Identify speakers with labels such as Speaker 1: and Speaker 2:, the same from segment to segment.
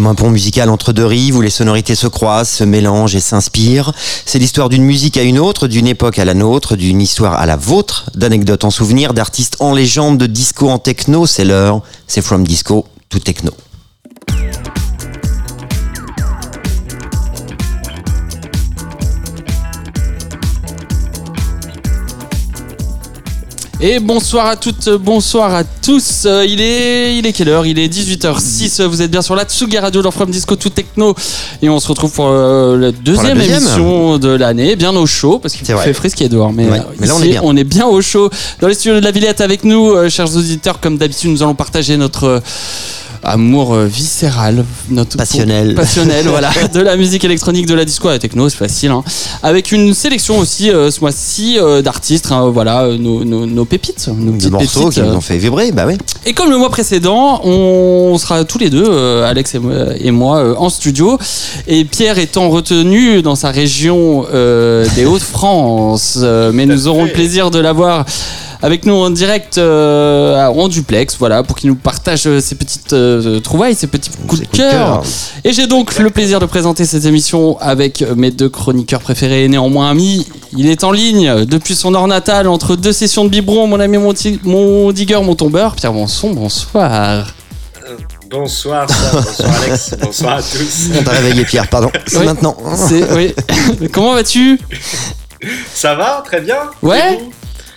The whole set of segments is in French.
Speaker 1: Comme un pont musical entre deux rives où les sonorités se croisent, se mélangent et s'inspirent, c'est l'histoire d'une musique à une autre, d'une époque à la nôtre, d'une histoire à la vôtre, d'anecdotes en souvenir, d'artistes en légende, de disco en techno, c'est l'heure, c'est From Disco to Techno.
Speaker 2: Et bonsoir à toutes, bonsoir à tous. Euh, il est, il est quelle heure? Il est 18h06. Vous êtes bien sur la Tsugi Radio From Disco to Techno. Et on se retrouve pour euh, la deuxième
Speaker 1: deuxième.
Speaker 2: émission de l'année, bien au chaud, parce qu'il fait est dehors. Mais,
Speaker 1: Ouais,
Speaker 2: euh,
Speaker 1: mais là, on
Speaker 2: ici,
Speaker 1: est bien.
Speaker 2: au chaud. Dans les studios de la Villette avec nous, euh, chers auditeurs, comme d'habitude, nous allons partager notre euh, amour euh, viscéral, notre
Speaker 1: Passionnel.
Speaker 2: passionnel, voilà, de la musique électronique, de la disco à la techno, c'est facile. hein. Avec une sélection aussi euh, ce mois-ci euh, d'artistes, hein, voilà, nos, nos, nos pépites, nos
Speaker 1: Des
Speaker 2: petites
Speaker 1: morceaux
Speaker 2: pépites.
Speaker 1: qui nous ont fait vibrer, bah oui.
Speaker 2: Et comme le mois précédent, on sera tous les deux, euh, Alex et moi, et moi, euh, en studio. Et Pierre étant retenu dans sa région euh, des Hauts-de-France, euh, mais nous aurons le plaisir de l'avoir avec nous en direct euh, en duplex, voilà, pour qu'il nous partage euh, ses petites euh, trouvailles, ses petits coups de
Speaker 1: Ses coups de
Speaker 2: cœur. Et j'ai donc le plaisir de présenter cette émission avec mes deux chroniqueurs préférés, néanmoins amis. Il est en ligne depuis son heure natale entre deux sessions de biberon, mon ami, mon, mon digger, mon tombeur. Pierre Bonson, bonsoir.
Speaker 3: Bonsoir, Sam. bonsoir Alex, bonsoir à tous.
Speaker 1: On t'a réveillé Pierre, pardon. C'est
Speaker 2: Oui.
Speaker 1: maintenant.
Speaker 2: Oui. Comment vas-tu?
Speaker 3: Ça va, très bien
Speaker 2: Ouais.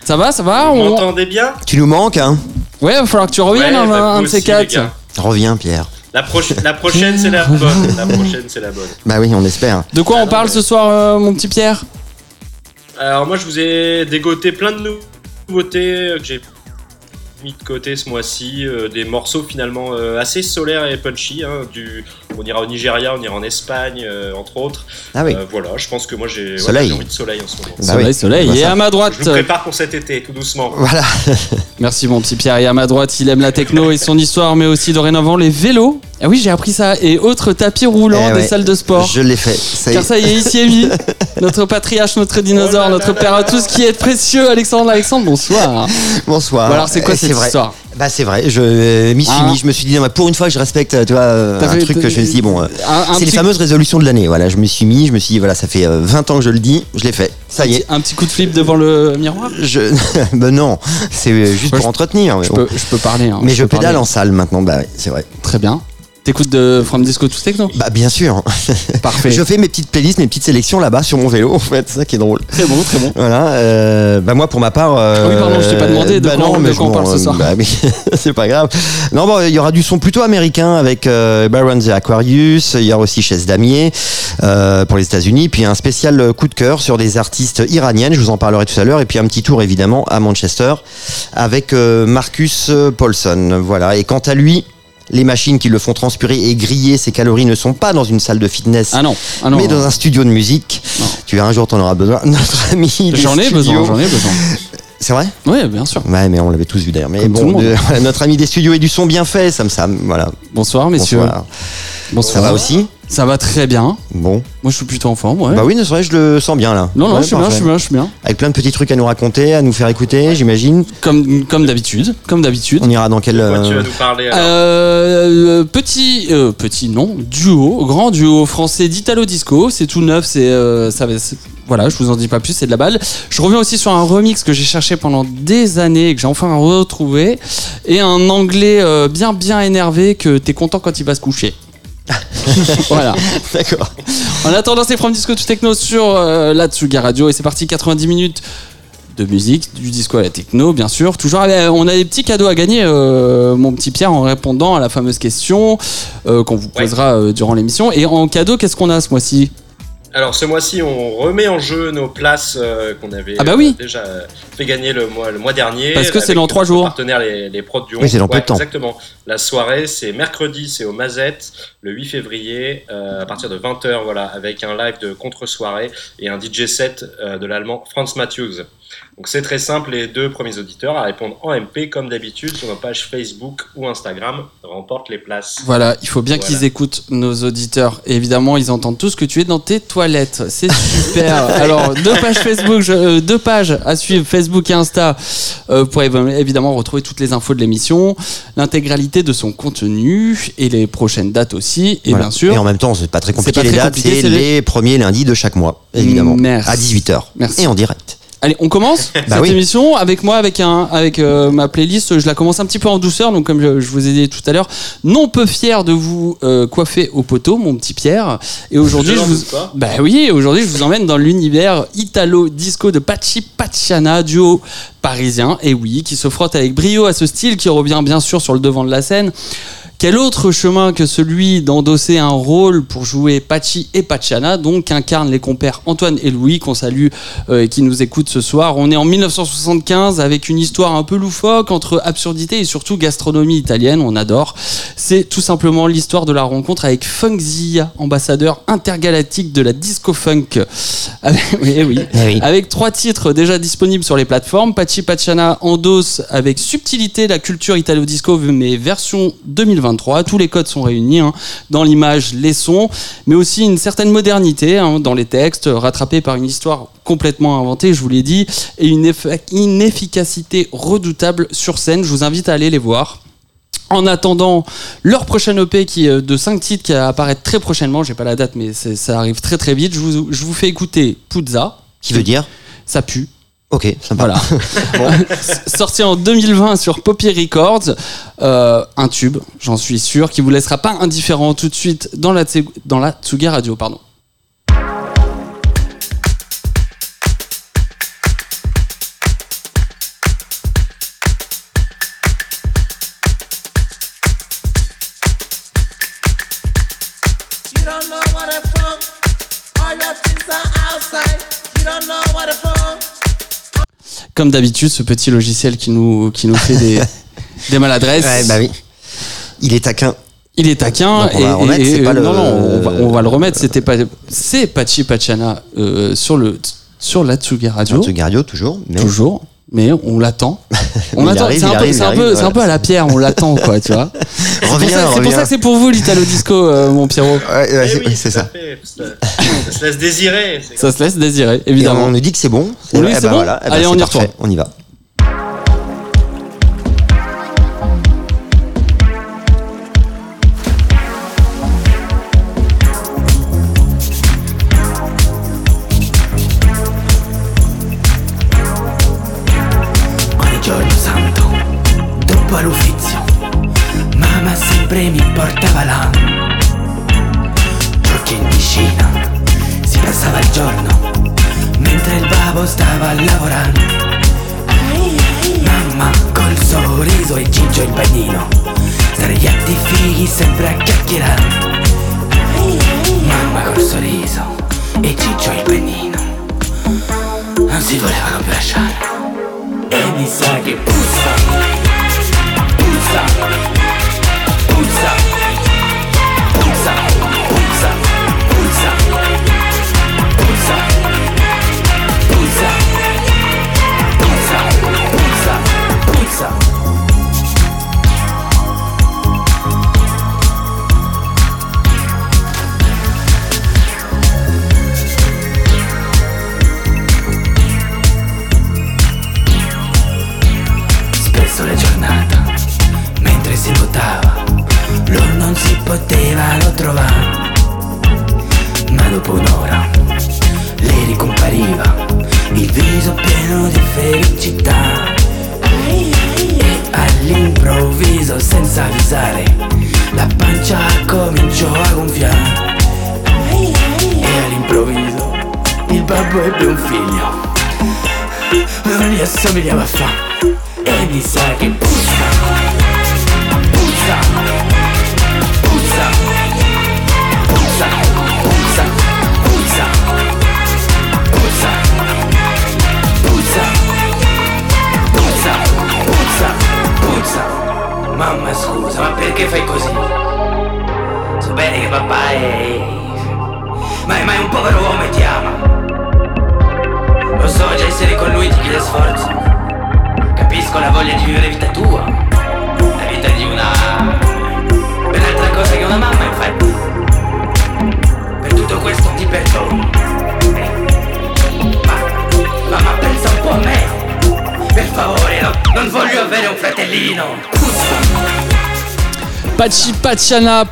Speaker 2: Ça va, ça va
Speaker 3: Vous
Speaker 2: On-
Speaker 3: m'entendez bien
Speaker 1: Tu nous manques, hein
Speaker 2: Ouais, va falloir que tu reviennes
Speaker 3: Ouais,
Speaker 2: un,
Speaker 3: bah,
Speaker 2: un de ces quatre.
Speaker 1: Reviens Pierre.
Speaker 3: La, proche- la prochaine, c'est la bonne. La prochaine, c'est la bonne.
Speaker 1: Bah oui, on espère.
Speaker 2: De quoi
Speaker 3: Ah
Speaker 2: on
Speaker 3: non,
Speaker 2: parle
Speaker 3: mais-
Speaker 2: ce soir, euh, mon petit Pierre?
Speaker 3: Alors, moi, je vous ai dégoté plein de nouveautés que j'ai mis de côté ce mois-ci. euh, des morceaux finalement euh, assez solaires et punchy. hein, du... On ira au Nigeria, on ira en Espagne, euh, entre autres.
Speaker 1: Ah oui.
Speaker 3: Euh, voilà, je pense que moi, j'ai envie de soleil en ce moment.
Speaker 1: Bah
Speaker 2: Soleil,
Speaker 1: oui.
Speaker 2: soleil.
Speaker 1: Bah
Speaker 2: Et
Speaker 1: ça.
Speaker 2: à ma droite,
Speaker 3: Je vous prépare pour cet été, tout doucement.
Speaker 1: Voilà.
Speaker 2: Merci mon petit Pierre. Et à ma droite, il aime la techno et son histoire, mais aussi dorénavant les vélos. Ah oui, j'ai appris ça. Et autres tapis roulants
Speaker 1: Eh
Speaker 2: des salles de sport.
Speaker 1: Je l'ai fait. Ça y
Speaker 2: Car
Speaker 1: est.
Speaker 2: ça y est, ici est mis. Notre patriarche, notre dinosaure,
Speaker 3: Oh là
Speaker 2: notre
Speaker 3: là
Speaker 2: père
Speaker 3: là
Speaker 2: à
Speaker 3: là.
Speaker 2: tout ce qui est précieux. Alexandre, Alexandre, bonsoir.
Speaker 1: Bonsoir.
Speaker 2: Bon, alors, c'est quoi
Speaker 1: Eh,
Speaker 2: cette
Speaker 1: vrai. Bah c'est vrai, je euh, m'y suis mis, je me suis dit, non, pour une fois que je respecte, tu vois, euh, un
Speaker 2: fait-
Speaker 1: truc que je me suis dit, bon, euh, c'est les fameuses résolutions de l'année, voilà, je me suis mis, je me suis dit, voilà, ça fait euh, 20 ans que je le dis, je l'ai fait, ça y est.
Speaker 2: Un petit coup de flip devant le miroir
Speaker 1: Je... ben non, c'est euh, juste pour entretenir. Mais,
Speaker 2: je
Speaker 1: bon.
Speaker 2: peux, je peux parler. hein,
Speaker 1: Mais je pédale
Speaker 2: parler.
Speaker 1: en salle maintenant, bah ouais, c'est vrai.
Speaker 2: Très bien. T'écoutes de From Disco to Techno?
Speaker 1: Bah bien sûr.
Speaker 2: Parfait.
Speaker 1: Je fais mes petites playlists, mes petites sélections là-bas sur mon vélo, en fait, c'est ça qui est drôle.
Speaker 2: Très bon, très bon.
Speaker 1: Voilà, euh, bah moi pour ma part. euh,
Speaker 2: Oui, pardon, je t'ai pas demandé de
Speaker 1: bah
Speaker 2: quoi on-
Speaker 1: non,
Speaker 2: de
Speaker 1: mais
Speaker 2: quoi on parle ce soir.
Speaker 1: Bah c'est pas grave. Non, bon, il y aura du son plutôt américain avec euh, Baron the Aquarius. Il y aura aussi Chaise Damier euh, pour les États-Unis, puis un spécial coup de cœur sur des artistes iraniennes. Je vous en parlerai tout à l'heure, et puis un petit tour évidemment à Manchester avec euh, Marcus Paulson. Voilà. Et quant à lui. Les machines qui le font transpirer et griller ses calories ne sont pas dans une salle de fitness,
Speaker 2: Ah non, ah non.
Speaker 1: mais dans un studio de musique.
Speaker 2: Non.
Speaker 1: Tu verras un jour, t'en auras besoin. Notre ami. des
Speaker 2: J'en ai besoin,
Speaker 1: studios-
Speaker 2: j'en ai besoin.
Speaker 1: C'est vrai?
Speaker 2: Oui, bien sûr.
Speaker 1: Ouais, mais on l'avait tous vu d'ailleurs. Mais
Speaker 2: Comme
Speaker 1: bon, de- notre ami des studios et du son bien fait, Sam Sam. Voilà.
Speaker 2: Bonsoir, messieurs.
Speaker 1: Bonsoir.
Speaker 2: Bonsoir.
Speaker 1: Ça va aussi?
Speaker 2: Ça va très bien.
Speaker 1: Bon.
Speaker 2: Moi, je suis plutôt en forme, ouais.
Speaker 1: Bah oui, c'est vrai, je le sens bien là.
Speaker 2: non, non,
Speaker 1: Ouais,
Speaker 2: je suis bien,
Speaker 1: parfait.
Speaker 2: je suis bien, je suis bien.
Speaker 1: Avec plein de petits trucs à nous raconter, à nous faire écouter, j'imagine.
Speaker 2: Comme, comme d'habitude, comme d'habitude.
Speaker 1: On ira dans quel.
Speaker 3: Tu
Speaker 1: euh,
Speaker 3: vas nous parler alors
Speaker 2: Euh, petit, euh, petit non, duo, grand duo français d'Italo Disco. C'est tout neuf, c'est, euh, ça va- c'est- voilà, je vous en dis pas plus, c'est de la balle. Je reviens aussi sur un remix que j'ai cherché pendant des années et que j'ai enfin retrouvé, et un anglais euh, bien bien énervé que t'es content quand il va se coucher. voilà.
Speaker 1: D'accord.
Speaker 2: En attendant, c'est From Disco to Techno sur euh, la Tsuga Radio et c'est parti 90 minutes de musique, du disco à la techno, bien sûr. Toujours, on a des petits cadeaux à gagner, euh, mon petit Pierre, en répondant à la fameuse question euh, qu'on vous posera durant l'émission. Et en cadeau, qu'est-ce qu'on a ce mois-ci?
Speaker 3: Alors ce mois-ci, on remet en jeu nos places euh, qu'on avait
Speaker 2: Ah bah oui.
Speaker 3: euh, déjà euh, fait gagner le mois, le mois dernier.
Speaker 2: Parce que c'est dans trois jours.
Speaker 3: Partenaire les, les prods du
Speaker 1: Oui, c'est dans peu de temps.
Speaker 3: Exactement. La soirée, c'est mercredi, c'est au Mazette, le 8 février, euh, à partir de 20h, voilà, avec un live de contre-soirée et un DJ set euh, de l'allemand Franz Matthews. Donc c'est très simple, les deux premiers auditeurs à répondre en MP comme d'habitude sur nos pages Facebook ou Instagram remportent les places.
Speaker 2: Voilà, il faut bien
Speaker 3: Voilà.
Speaker 2: qu'ils écoutent nos auditeurs. Et évidemment, ils entendent tout ce que tu es dans tes toilettes. C'est super. Alors, deux pages Facebook, je- euh, deux pages à suivre, Facebook et Insta, euh, pour év- évidemment retrouver toutes les infos de l'émission, l'intégralité de son contenu et les prochaines dates aussi. Et
Speaker 4: Voilà.
Speaker 2: bien sûr,
Speaker 4: Et en même temps, c'est pas très compliqué
Speaker 2: pas
Speaker 4: les
Speaker 2: très
Speaker 4: dates,
Speaker 2: compliqué,
Speaker 4: c'est
Speaker 2: c'est
Speaker 4: les premiers lundis de chaque mois, évidemment.
Speaker 2: Merci.
Speaker 4: À 18h.
Speaker 2: Merci.
Speaker 4: Et en direct.
Speaker 2: Allez, on commence
Speaker 4: Bah
Speaker 2: cette
Speaker 4: oui.
Speaker 2: émission avec moi, avec un, avec euh, ma playlist. Je la commence un petit peu en douceur, donc comme je, je vous ai dit tout à l'heure, non peu fier de vous euh, coiffer au poteau, mon petit Pierre. Et aujourd'hui,
Speaker 3: Je
Speaker 2: vous,
Speaker 3: pas.
Speaker 2: bah oui, aujourd'hui, je vous emmène dans l'univers italo disco de Pachi Pacciana, duo parisien, et oui, qui se frotte avec brio à ce style qui revient bien sûr sur le devant de la scène. Quel autre chemin que celui d'endosser un rôle pour jouer Pachi et Pacciana, donc qu'incarnent les compères Antoine et Louis, qu'on salue euh, et qui nous écoutent ce soir. On est en 1975 avec une histoire un peu loufoque entre absurdité et surtout gastronomie italienne, on adore. C'est tout simplement l'histoire de la rencontre avec Funk Zia, ambassadeur intergalactique de la disco funk. Avec, oui, oui.
Speaker 4: Eh oui.
Speaker 2: Avec trois titres déjà disponibles sur les plateformes, Pachi Pacciana endosse avec subtilité la culture italo-disco, mais version 2023. Tous les codes sont réunis hein, dans l'image, les sons, mais aussi une certaine modernité hein, dans les textes, rattrapés par une histoire complètement inventée, je vous l'ai dit, et une, effa- une efficacité redoutable sur scène. Je vous invite à aller les voir. En attendant leur prochaine EP qui est de 5 titres qui apparaître très prochainement, j'ai pas la date mais ça arrive très très vite, je vous, je vous fais écouter Puzza,
Speaker 4: Qui veut dire?
Speaker 2: Ça pue,
Speaker 4: Ok, sympa.
Speaker 2: voilà. Sorti en 2020 sur Poppy Records. Euh, un tube, j'en suis sûr, qui vous laissera pas indifférent tout de suite dans la, dans la Tsuga Radio. Pardon. Comme d'habitude, ce petit logiciel qui nous, qui nous fait des, des maladresses.
Speaker 4: Ouais, bah oui. Il est taquin.
Speaker 2: Il est taquin.
Speaker 4: Donc on va le remettre, pas le-
Speaker 2: Non, non, on va, on va le remettre. C'était pas, c'est Pachi Pachana euh, sur, le, sur la Tsuga Radio.
Speaker 4: Tsugario, toujours. Mais
Speaker 2: Toujours. Mais on l'attend. On C'est un, peu-
Speaker 4: arrive,
Speaker 2: c'est
Speaker 4: il
Speaker 2: un
Speaker 4: arrive,
Speaker 2: peu, c'est
Speaker 4: voilà.
Speaker 2: un peu à la pierre. On l'attend, quoi, tu vois. C'est pour
Speaker 4: Reviens,
Speaker 2: ça- C'est pour
Speaker 4: reviens.
Speaker 2: ça que c'est pour vous l'Italo Disco, euh, mon Pierrot.
Speaker 4: Ouais, ouais,
Speaker 3: Eh
Speaker 4: c'est
Speaker 3: oui,
Speaker 4: c'est ça.
Speaker 3: Ça, ça se laisse désirer.
Speaker 2: Ça se laisse désirer,
Speaker 4: Et
Speaker 2: évidemment.
Speaker 4: on nous dit que c'est bon.
Speaker 2: Oui,
Speaker 4: Eh
Speaker 2: c'est
Speaker 4: ben
Speaker 2: bon
Speaker 4: voilà. Eh ben
Speaker 2: Allez, on y
Speaker 4: parfait.
Speaker 2: retourne.
Speaker 4: On y va.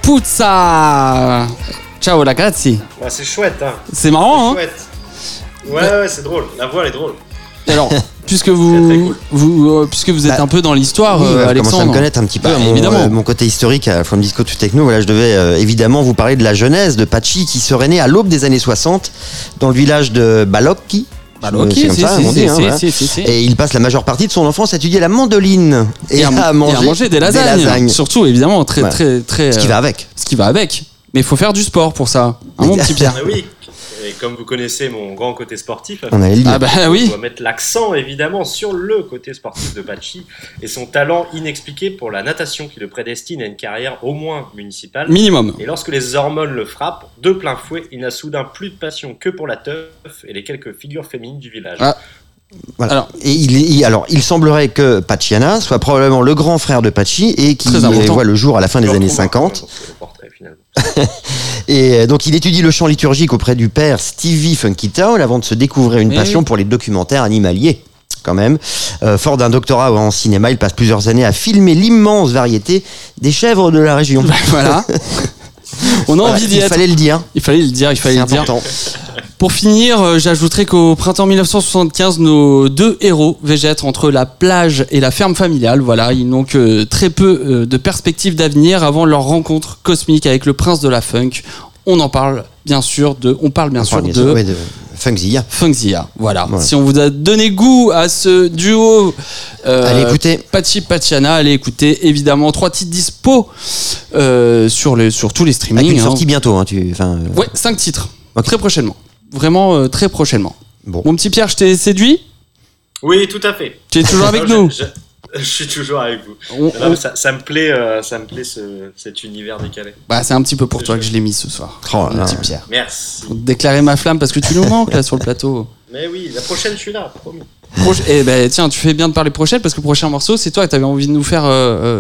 Speaker 5: Puzza
Speaker 2: Ciao ragazzi
Speaker 3: Ouais, c'est chouette, hein.
Speaker 2: C'est marrant, hein
Speaker 3: chouette. Ouais, ouais, c'est drôle. La voix, elle est drôle.
Speaker 2: Alors, puisque vous,
Speaker 3: cool.
Speaker 2: vous euh, puisque vous êtes
Speaker 1: Bah,
Speaker 2: un peu dans l'histoire,
Speaker 1: Oui,
Speaker 2: euh,
Speaker 1: commence à me
Speaker 2: Alexandre.
Speaker 1: connaître un petit peu.
Speaker 2: Bah,
Speaker 1: mon,
Speaker 2: évidemment.
Speaker 1: euh, mon côté historique à From Disco to Techno, voilà, je devais euh, évidemment vous parler de la jeunesse de Pachi qui serait né à l'aube des années 60 dans le village de Balocchi.
Speaker 2: Bah, ok,
Speaker 1: c'est comme
Speaker 2: si,
Speaker 1: ça,
Speaker 2: si,
Speaker 1: on dit,
Speaker 2: si,
Speaker 1: hein,
Speaker 2: si,
Speaker 1: voilà.
Speaker 2: si, si, si.
Speaker 1: Et il passe la majeure partie de son enfance à étudier la mandoline et,
Speaker 2: Et à,
Speaker 1: à, manger,
Speaker 2: et à manger des lasagnes. Surtout, évidemment, très,
Speaker 1: Ouais.
Speaker 2: très, très.
Speaker 1: Ce qui
Speaker 2: euh,
Speaker 1: va avec.
Speaker 2: Ce qui va avec. Mais il faut faire du sport pour ça. Hein, mon petit Pierre
Speaker 3: oui. Comme vous connaissez mon grand côté sportif,
Speaker 1: On dire.
Speaker 2: Ah bah
Speaker 3: On doit mettre l'accent évidemment sur le côté sportif de Pachi et son talent inexpliqué pour la natation qui le prédestine à une carrière au moins municipale.
Speaker 2: Minimum.
Speaker 3: Et lorsque les hormones le frappent, de plein fouet, il n'a soudain plus de passion que pour la teuf et les quelques figures féminines du village.
Speaker 2: Ah.
Speaker 1: Voilà.
Speaker 2: Alors-
Speaker 1: et il, il- alors, il semblerait que Pachiana soit probablement le grand frère de Pachi et qui
Speaker 2: Très important.
Speaker 1: voit le jour à la fin des années
Speaker 3: retrouve, hein,
Speaker 1: 50.
Speaker 3: Finalement.
Speaker 1: Et euh, donc il étudie le chant liturgique auprès du père Stevie Funky Town avant de se découvrir une
Speaker 2: Eh
Speaker 1: passion
Speaker 2: oui.
Speaker 1: pour les documentaires animaliers. Quand même. Euh, fort d'un doctorat en cinéma, il passe plusieurs années à filmer l'immense variété des chèvres de la région.
Speaker 2: voilà. On a
Speaker 1: Voilà,
Speaker 2: envie d'y
Speaker 1: il
Speaker 2: être.
Speaker 1: fallait le dire.
Speaker 2: Il fallait le dire, il fallait le dire. Pour finir, euh, j'ajouterai qu'au printemps 1975, nos deux héros végètent entre la plage et la ferme familiale. Voilà, ils n'ont que très peu euh, de perspectives d'avenir avant leur rencontre cosmique avec le prince de la funk. On en parle bien sûr de, on parle bien
Speaker 1: On
Speaker 2: sûr
Speaker 1: parle bien
Speaker 2: de
Speaker 1: sûr, ouais, de Funkzilla.
Speaker 2: Funkzilla. Voilà.
Speaker 1: Voilà.
Speaker 2: Si on vous a donné goût à ce duo, euh,
Speaker 1: Allez écoutez.
Speaker 2: Pachi Pachiana, allez écouter évidemment trois titres dispo euh, sur les sur tous les
Speaker 1: Avec
Speaker 2: streamings.
Speaker 1: une
Speaker 2: hein.
Speaker 1: sortie bientôt. Hein, tu, euh,
Speaker 2: Ouais, cinq titres. Très prochainement. Vraiment euh, très prochainement.
Speaker 1: Bon.
Speaker 2: Mon petit Pierre, je t'ai séduit
Speaker 3: Oui, tout à fait.
Speaker 2: Tu es toujours avec
Speaker 3: Non,
Speaker 2: nous
Speaker 3: je, je- je suis toujours avec vous.
Speaker 2: On-
Speaker 3: Non,
Speaker 2: on-
Speaker 3: mais ça, ça me plaît, euh, ça me plaît ce- cet univers décalé.
Speaker 2: Bah, C'est un petit peu pour toi que je l'ai mis ce soir.
Speaker 1: Oh
Speaker 2: Mon petit Pierre.
Speaker 3: Merci.
Speaker 2: Pour déclarer ma flamme parce que tu nous manques là sur le plateau.
Speaker 3: Mais oui, la prochaine, je suis là, promis.
Speaker 2: Eh ben tiens, tu fais bien de parler prochaine parce que le prochain morceau, c'est toi qui avais envie de nous faire euh,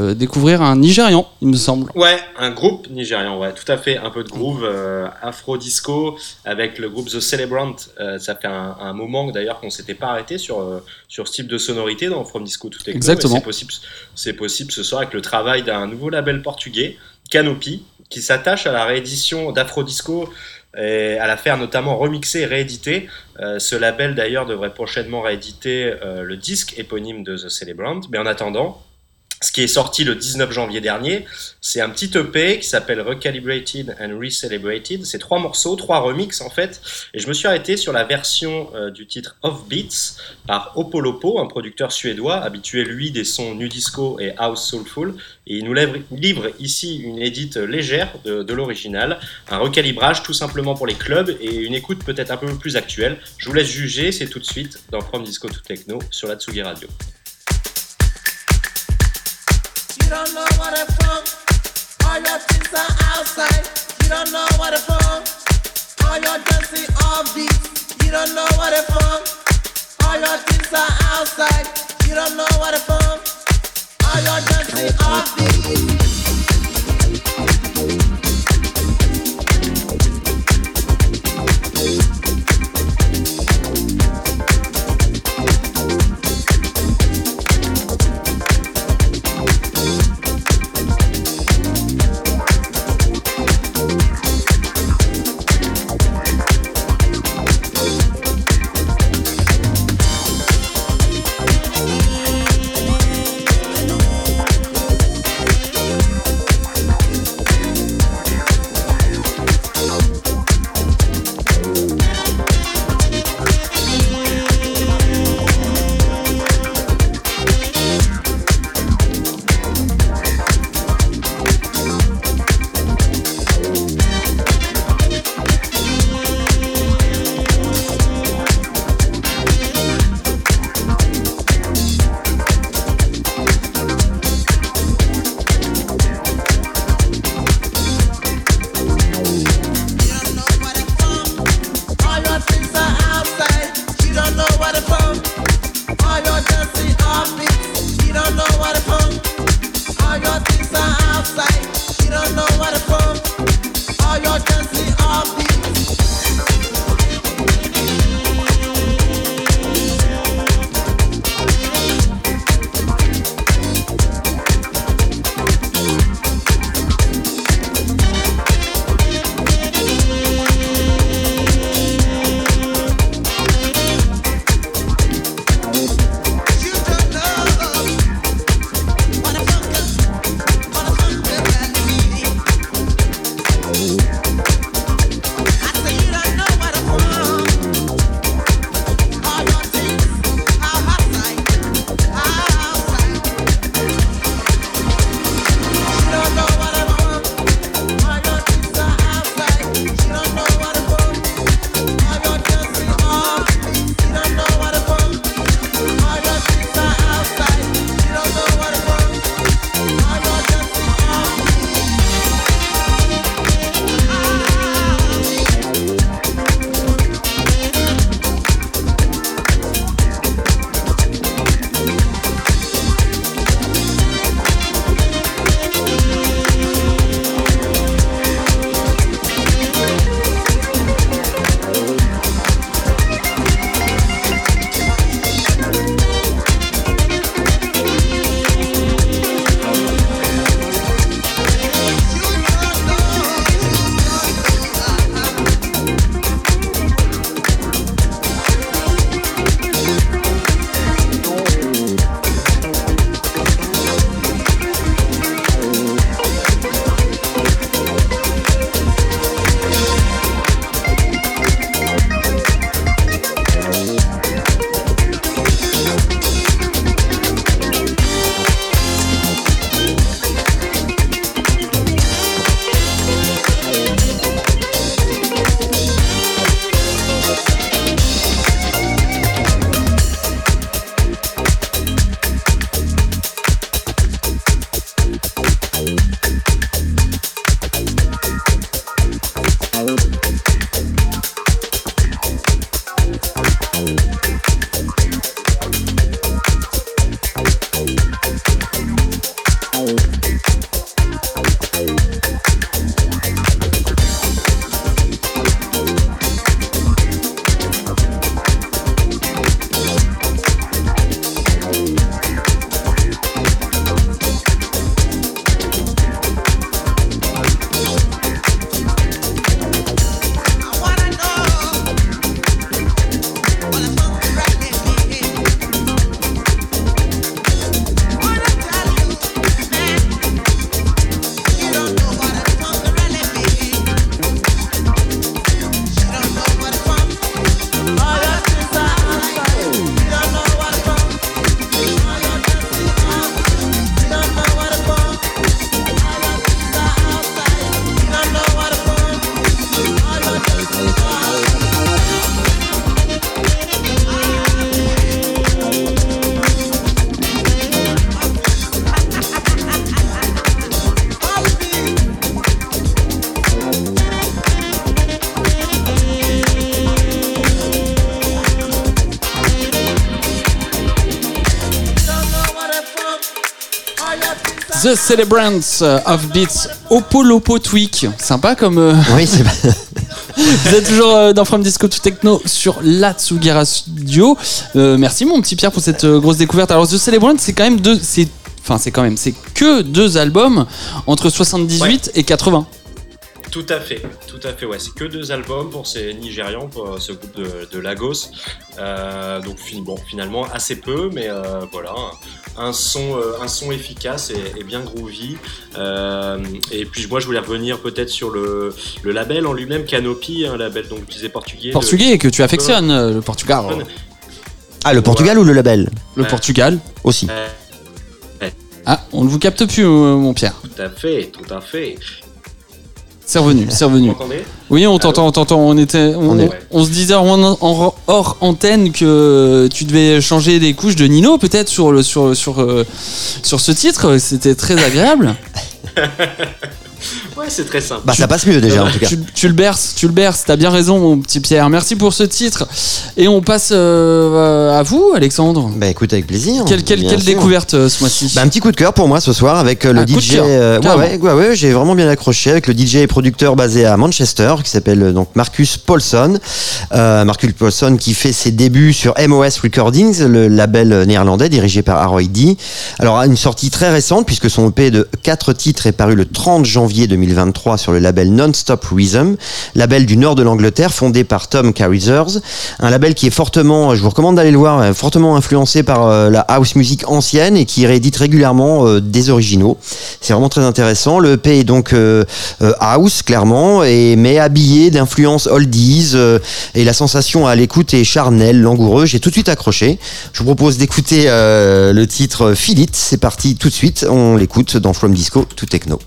Speaker 2: euh, découvrir un Nigérian, il me semble.
Speaker 3: Ouais, un groupe nigérian, ouais, tout à fait, un peu de groove euh, afro-disco avec le groupe The Celebrant. Euh, ça fait un, un moment d'ailleurs qu'on s'était pas arrêté sur, sur ce type de sonorité dans From Disco to Techno.
Speaker 2: Exactement.
Speaker 3: C'est possible, c'est possible ce soir avec le travail d'un nouveau label portugais, Canopy, qui s'attache à la réédition d'afro-disco et à la faire notamment remixer et rééditer. Euh, ce label d'ailleurs devrait prochainement rééditer euh, le disque éponyme de The Celebrant. Mais en attendant, ce qui est sorti le 19 janvier dernier, c'est un petit EP qui s'appelle Recalibrated and Recelebrated. C'est trois morceaux, trois remixes en fait. Et je me suis arrêté sur la version euh, du titre Off Beats par Opolopo, un producteur suédois habitué lui des sons nu disco et house soulful. Et il nous livre, ici une édite légère de, de l'original, un recalibrage tout simplement pour les clubs et une écoute peut-être un peu plus actuelle. Je vous laisse juger, c'est tout de suite dans From Disco to Techno sur la Tsugi Radio.
Speaker 6: You don't know what. All your things are outside. You don't know what it from. All your dancing off beats. You don't know what it from. All your things are outside. You don't know what it from. All your dancing off beats.
Speaker 2: The Celebrants of Beats Opolopo Tweak. Sympa comme. euh,
Speaker 1: Oui, c'est
Speaker 2: Vous êtes toujours euh, dans From Disco to Techno sur la Tsugi Radio. Euh, merci mon petit Pierre pour cette euh, grosse découverte. Alors The Celebrant, c'est quand même deux, c'est, enfin c'est quand même, c'est que deux albums entre 78 et 80.
Speaker 3: Tout à fait, tout à fait, ouais. C'est que deux albums pour ces Nigérians, pour euh, ce groupe de, de Lagos. Euh, donc bon, finalement assez peu, mais euh, voilà, un, un son, euh, un son efficace et, et bien groovy. Euh, et puis moi, je voulais revenir peut-être sur le, le label en lui-même, Canopy, un label donc je disais portugais. de-
Speaker 2: Portugais que tu affectionnes, euh, le Portugal.
Speaker 1: Ah, le Portugal ou le label
Speaker 2: Le
Speaker 3: Ouais.
Speaker 2: Portugal.
Speaker 1: Aussi.
Speaker 3: Euh,
Speaker 2: Ah, on ne vous capte plus, mon Pierre.
Speaker 3: tout à fait, tout à fait.
Speaker 2: C'est revenu, c'est
Speaker 3: Vous
Speaker 2: revenu.
Speaker 3: m'entendez
Speaker 2: Oui, on t'entend, on t'entend. On était, on,
Speaker 1: On est-
Speaker 2: on se disait en- en- hors antenne que tu devais changer les couches de Nino, peut-être sur le sur sur euh, sur ce titre. C'était très agréable.
Speaker 3: Ouais, c'est très simple.
Speaker 1: Bah, ça passe mieux déjà, en tout cas.
Speaker 2: Tu, tu le berces, tu le berces. T'as bien raison, mon petit Pierre. Merci pour ce titre. Et on passe euh, à vous, Alexandre.
Speaker 1: Bah, écoute, avec plaisir.
Speaker 2: Quelle, quelle, quelle découverte euh, ce mois-ci
Speaker 1: Bah, un petit coup de cœur pour moi ce soir avec euh, le
Speaker 2: Un
Speaker 1: DJ. ouais, ouais, ouais, ouais, j'ai vraiment bien accroché avec le DJ et producteur basé à Manchester qui s'appelle donc Marcus Paulson. Marcus Paulson qui fait ses débuts sur MOS Recordings, le label néerlandais dirigé par Harold D. Alors une sortie très récente puisque son EP de 4 titres est paru le 30 janvier 2023 sur le label Non-Stop Rhythm, label du nord de l'Angleterre fondé par Tom Carruthers, un label qui est fortement, je vous recommande d'aller le voir, euh, fortement influencé par euh, la house music ancienne et qui réédite régulièrement euh, des originaux. C'est vraiment très intéressant. Le EP est donc house clairement, mais habillé d'influences oldies et la sensation à l'écoute est charnelle, langoureuse. J'ai tout de suite accroché. Je vous propose d'écouter le titre Feel It. C'est parti tout de suite. On l'écoute dans From Disco to Techno.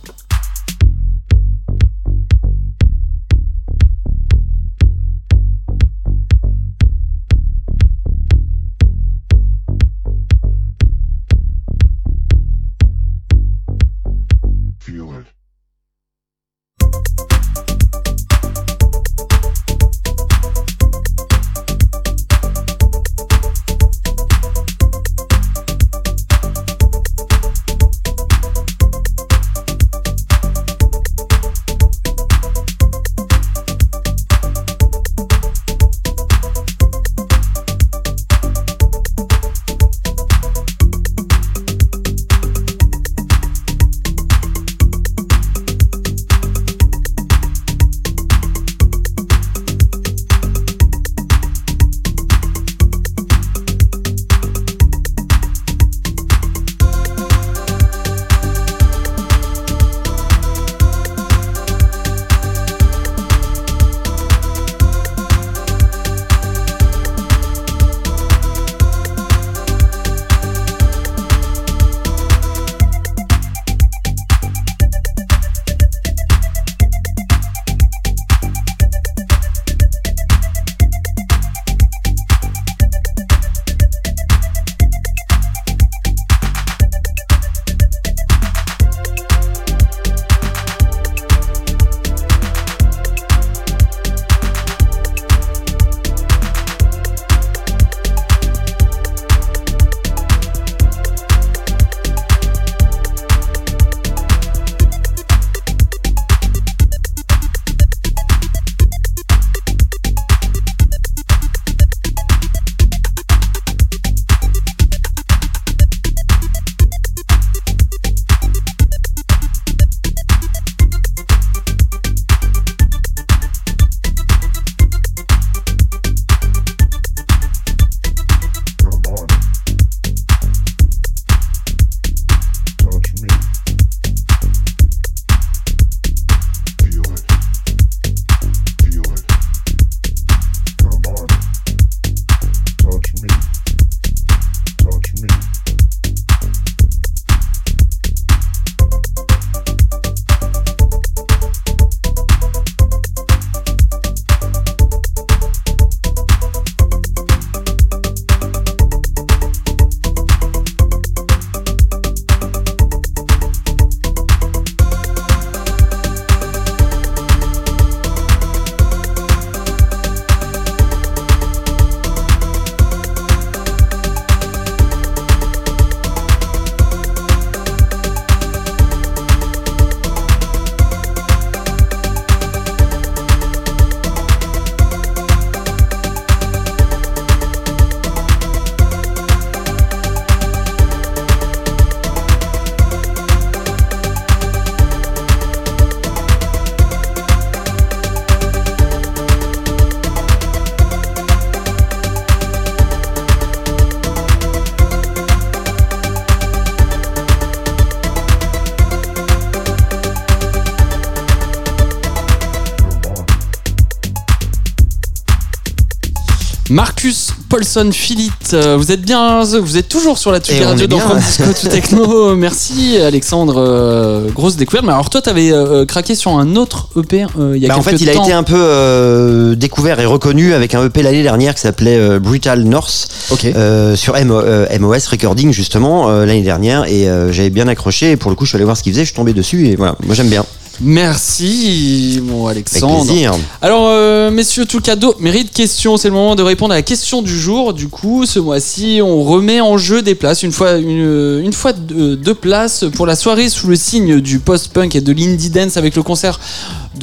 Speaker 2: Paulson Philippe, euh, vous êtes bien, vous êtes toujours sur la Tsugi Radio dans. From Disco to Techno. Merci Alexandre, euh, grosse découverte. Mais alors toi, t'avais euh, craqué sur un autre EP euh, il y a
Speaker 1: Bah, en
Speaker 2: quelques
Speaker 1: fait, il a
Speaker 2: temps.
Speaker 1: été un peu euh, découvert et reconnu avec un EP l'année dernière qui s'appelait euh, Brutal North euh, sur MO, euh, MOS Recording justement euh, l'année dernière et euh, j'avais bien accroché et pour le coup je suis allé voir ce qu'il faisait, je suis tombé dessus et voilà, moi j'aime bien.
Speaker 2: Merci mon
Speaker 1: Avec
Speaker 2: Alexandre.
Speaker 1: plaisir.
Speaker 2: Alors, euh, messieurs, tout cadeau mérite question. C'est le moment de répondre à la question du jour. Du coup, ce mois-ci, on remet en jeu des places. Une fois, une, une fois deux, places pour la soirée sous le signe du post-punk et de l'indie dance avec le concert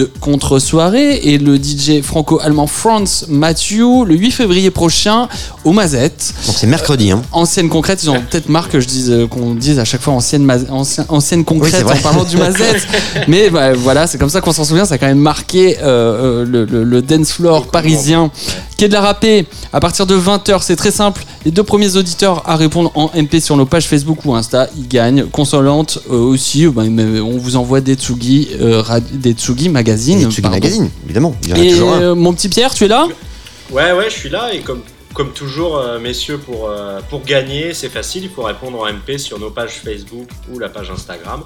Speaker 2: de contre-soirée et le DJ franco-allemand Franz Mathieu le 8 février prochain au Mazette.
Speaker 1: Donc c'est mercredi hein.
Speaker 2: Ancienne concrète, ils ont peut-être marre que je dise euh, qu'on dise à chaque fois ancienne, ma- ancien- ancienne concrète en parlant du Mazette. Mais bah, voilà, c'est comme ça qu'on s'en souvient. Ça a quand même marqué euh, euh, le, le- le dance floor parisien. Qui est de la râpée à partir de 20h. C'est très simple. Les deux premiers auditeurs à répondre en MP sur nos pages Facebook ou Insta, ils gagnent. Consolante euh, aussi. euh, bah, on vous envoie des Tsugi, euh, des Tsugi Magazine.
Speaker 1: Et Tsugi
Speaker 2: pardon.
Speaker 1: Magazine, évidemment. Il y en a
Speaker 2: Et
Speaker 1: toujours un.
Speaker 2: mon petit Pierre, tu es là?
Speaker 3: Ouais, ouais, je suis là et comme, comme toujours, euh, messieurs, pour, euh, pour gagner, c'est facile, il faut répondre en MP sur nos pages Facebook ou la page Instagram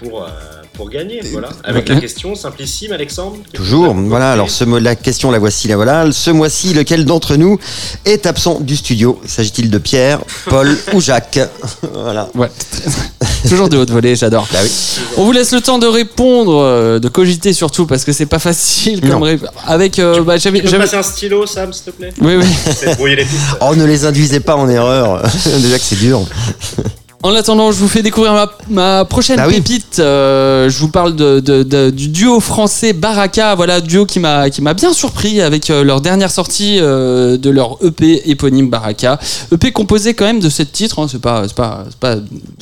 Speaker 3: pour, euh, pour gagner. Voilà. Avec la question simplissime, Alexandre.
Speaker 1: Toujours. Voilà. Alors ce, la question, la voici, la voilà. Ce mois-ci, lequel d'entre nous est absent du studio? S'agit-il de Pierre, Paul ou Jacques? Voilà.
Speaker 2: Ouais. Toujours de haute volée, j'adore.
Speaker 1: Bah oui.
Speaker 2: On vous laisse le temps de répondre, euh, de cogiter surtout parce que c'est pas facile comme ré- avec euh, bah, j'avais
Speaker 3: Tu peux
Speaker 2: j'avais-
Speaker 3: passer un stylo, Sam, s'il te plaît?
Speaker 2: Oui oui.
Speaker 3: C'est brouiller les pistes.
Speaker 1: Oh, ne les induisez pas en erreur. Déjà que c'est dur.
Speaker 2: En attendant, je vous fais découvrir ma, ma prochaine
Speaker 1: Bah oui.
Speaker 2: pépite. Euh, je vous parle de, de- de- du duo français Baraka. Voilà, duo qui m'a qui m'a bien surpris avec euh, leur dernière sortie euh, de leur EP éponyme Baraka. EP composé quand même de sept titres. hein. c'est pas c'est pas c'est pas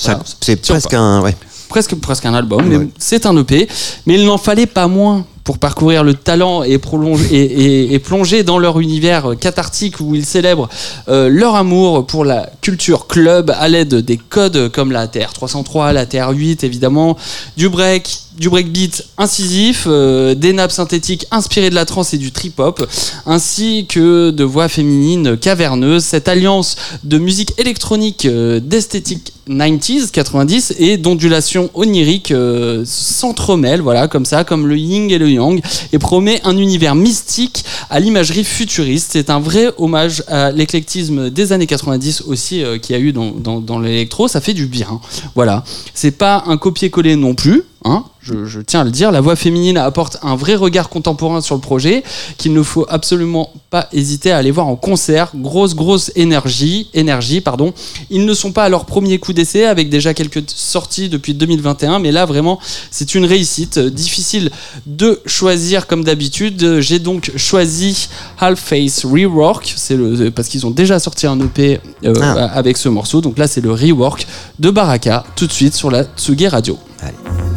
Speaker 2: voilà,
Speaker 1: c'est presque un. Ouais.
Speaker 2: presque presque un album, mais c'est un EP. Mais il n'en fallait pas moins pour parcourir le talent et, plonger dans leur univers cathartique où ils célèbrent euh, leur amour pour la culture club à l'aide des codes comme la TR303, la TR8 évidemment, du break, du breakbeat incisif, euh, des nappes synthétiques inspirées de la trance et du trip-hop, ainsi que de voix féminines caverneuses. Cette alliance de musique électronique euh, d'esthétique 90s, 90 et d'ondulation onirique euh, s'entremêlent, voilà, comme ça, comme le yin et le yang, et promet un univers mystique à l'imagerie futuriste. C'est un vrai hommage à l'éclectisme des années 90 aussi euh, qu'il y a eu dans, dans, l'électro. Ça fait du bien. Voilà. C'est pas un copier-coller non plus. Hein, je, je tiens à le dire, la voix féminine apporte un vrai regard contemporain sur le projet qu'il ne faut absolument pas hésiter à aller voir en concert. Grosse, grosse énergie, énergie, pardon. Ils ne sont pas à leur premier coup d'essai avec déjà quelques sorties depuis 2021, mais là vraiment c'est une réussite. Difficile de choisir comme d'habitude. J'ai donc choisi Half Face Rework, c'est le parce qu'ils ont déjà sorti un EP euh,
Speaker 1: Ah.
Speaker 2: avec ce morceau. Donc là c'est le rework de Baraka tout de suite sur la Tsugi Radio.
Speaker 7: All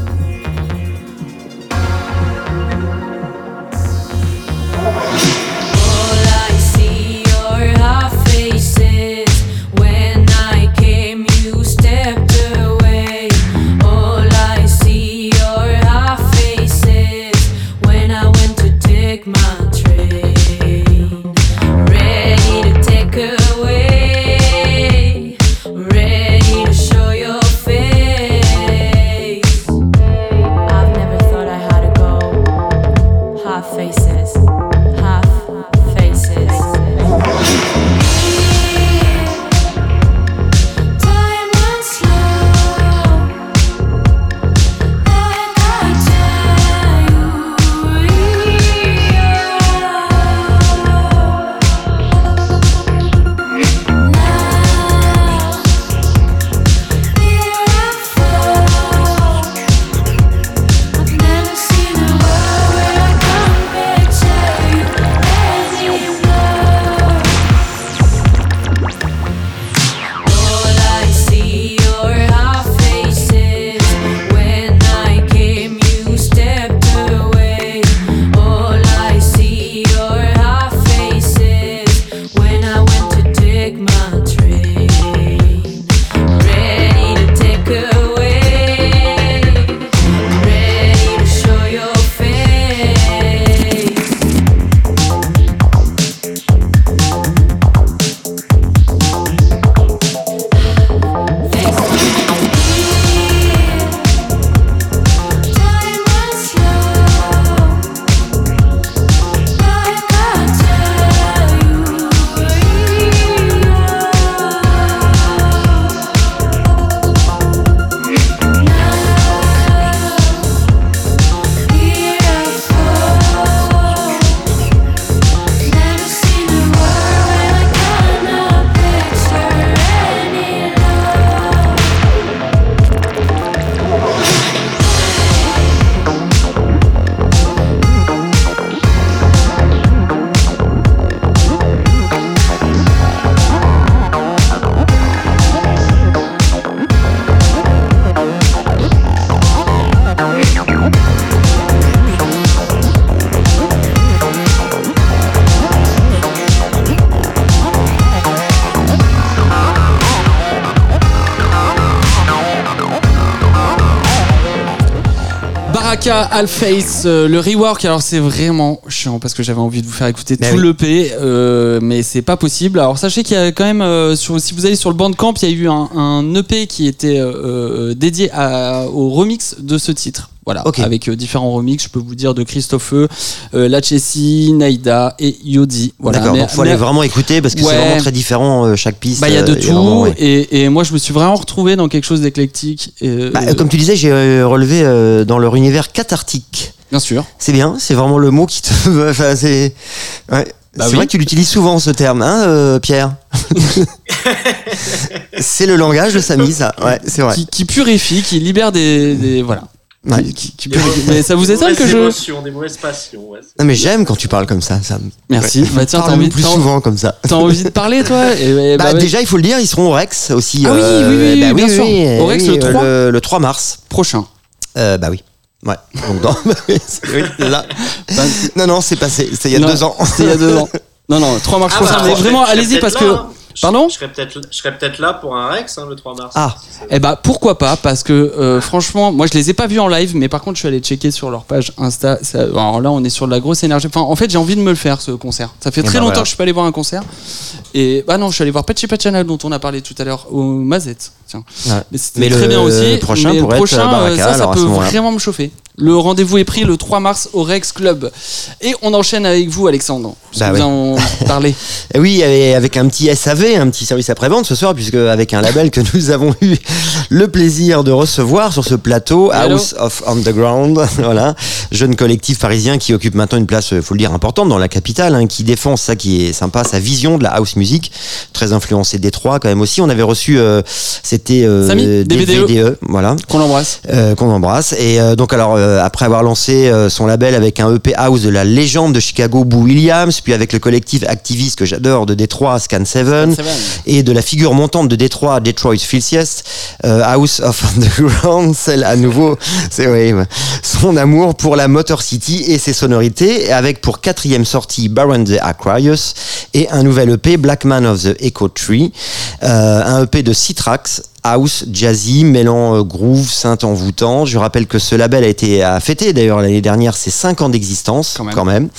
Speaker 2: Alface, euh, le rework. Alors c'est vraiment chiant parce que j'avais envie de vous faire écouter
Speaker 1: Mais
Speaker 2: tout
Speaker 1: oui.
Speaker 2: l'EP, euh, mais c'est pas possible. Alors sachez qu'il y a quand même, euh, sur, si vous allez sur le Bandcamp, il y a eu un, un EP qui était euh, euh, dédié à- au remix de ce titre. Voilà, avec euh, différents remix, je peux vous dire de Christophe, euh, Lachessi, Naïda et Yodi. Voilà,
Speaker 1: D'accord, donc faut aller vraiment écouter parce que
Speaker 2: Ouais.
Speaker 1: c'est vraiment très différent euh, chaque piste.
Speaker 2: Bah, il y a de
Speaker 1: euh, vraiment,
Speaker 2: tout,
Speaker 1: ouais.
Speaker 2: et, et moi je me suis vraiment retrouvé dans quelque chose d'éclectique.
Speaker 1: Bah, comme tu disais, j'ai relevé dans leur univers cathartique.
Speaker 2: Bien sûr.
Speaker 1: C'est bien, c'est vraiment le mot qui te. enfin, c'est. Ouais.
Speaker 2: Bah
Speaker 1: c'est
Speaker 2: oui.
Speaker 1: vrai que tu l'utilises souvent ce terme, hein, euh, Pierre C'est le langage de Samy, ça. Ouais, c'est vrai.
Speaker 2: Qui, qui purifie, qui libère des. des- voilà.
Speaker 1: Ouais.
Speaker 2: Qui- qui- qui purifie. Mais ça vous étonne que je.
Speaker 3: émotions, des mauvaises passions. ouais.
Speaker 1: Non, mais j'aime quand tu parles comme ça. ça me-
Speaker 2: Merci.
Speaker 1: Ouais.
Speaker 2: Bah tiens, t'as envie,
Speaker 1: plus
Speaker 2: t'as-
Speaker 1: souvent comme ça.
Speaker 2: t'as envie de parler toi Et-
Speaker 1: Bah,
Speaker 2: bah ouais.
Speaker 1: Déjà, il faut le dire, ils seront au Rex aussi.
Speaker 2: Ah oui,
Speaker 1: euh,
Speaker 2: oui, oui,
Speaker 1: bah
Speaker 2: bien sûr.
Speaker 1: oui,
Speaker 2: Au Rex,
Speaker 1: oui,
Speaker 2: le
Speaker 1: euh,
Speaker 2: 3.
Speaker 1: le, le 3 mars.
Speaker 2: prochain.
Speaker 1: Euh, bah oui. Ouais. Donc, dans- oui, oui, là.
Speaker 2: Bah,
Speaker 1: Non, non, c'est passé. C'était il y a
Speaker 2: non,
Speaker 1: deux ans.
Speaker 2: C'était il y a deux ans. Non, non, 3 mars
Speaker 3: Ah,
Speaker 2: prochain.
Speaker 3: bah,
Speaker 2: mais vraiment, allez-y parce que.
Speaker 3: là, hein.
Speaker 2: Pardon
Speaker 3: Je serais peut-être je serais peut-être là pour un Rex hein, le 3 mars.
Speaker 1: Ah.
Speaker 2: Eh bah pourquoi pas parce que euh, franchement moi je les ai pas vus en live mais par contre je suis allé checker sur leur page Insta ça- alors là on est sur de la grosse énergie enfin en fait j'ai envie de me le faire ce concert ça fait
Speaker 1: Eh
Speaker 2: très
Speaker 1: ben
Speaker 2: longtemps
Speaker 1: voilà.
Speaker 2: que je suis pas allé voir un concert et bah non je suis allé voir Patchy Pachana dont on a parlé tout à l'heure au Mazette tiens
Speaker 1: Ouais.
Speaker 2: mais c'était
Speaker 1: Mais
Speaker 2: très
Speaker 1: le
Speaker 2: bien aussi
Speaker 1: prochain
Speaker 2: mais le prochain,
Speaker 1: Baraka,
Speaker 2: euh, ça ça peut vraiment me chauffer le rendez-vous est pris le 3 mars au Rex Club et on enchaîne avec vous Alexandre
Speaker 1: Bah
Speaker 2: vous
Speaker 1: ouais.
Speaker 2: en parler
Speaker 1: Et oui, avec un petit SAV, un petit service après-vente ce soir, puisque avec un label que nous avons eu le plaisir de recevoir sur ce plateau,
Speaker 2: Hello.
Speaker 1: House of Underground, voilà, jeune collectif parisien qui occupe maintenant une place, faut le dire, importante dans la capitale, hein, qui défend ça qui est sympa, sa vision de la house music, très influencé Détroit quand même aussi. On avait reçu, euh, c'était euh,
Speaker 2: Samy, DVDE.
Speaker 1: DVDE, voilà,
Speaker 2: qu'on l'embrasse
Speaker 1: euh, qu'on embrasse. Et euh, donc alors euh, après avoir lancé euh, son label avec un EP House de la légende de Chicago, Boo Williams, puis avec le collectif activiste que j'adore de Détroit, Scan 7,
Speaker 2: Seven.
Speaker 1: et de la figure montante de Détroit, Detroit Filthiest, euh, House of Underground, celle à nouveau, c'est oui, son amour pour la Motor City et ses sonorités, avec pour quatrième sortie Baron the Aquarius et un nouvel EP Black Man of the Echo Tree, un EP de six tracks house, jazzy, mêlant euh, groove, synth envoûtant. Je rappelle que ce label a été à fêter d'ailleurs l'année dernière ses 5 ans d'existence
Speaker 2: Quand même.
Speaker 1: quand même.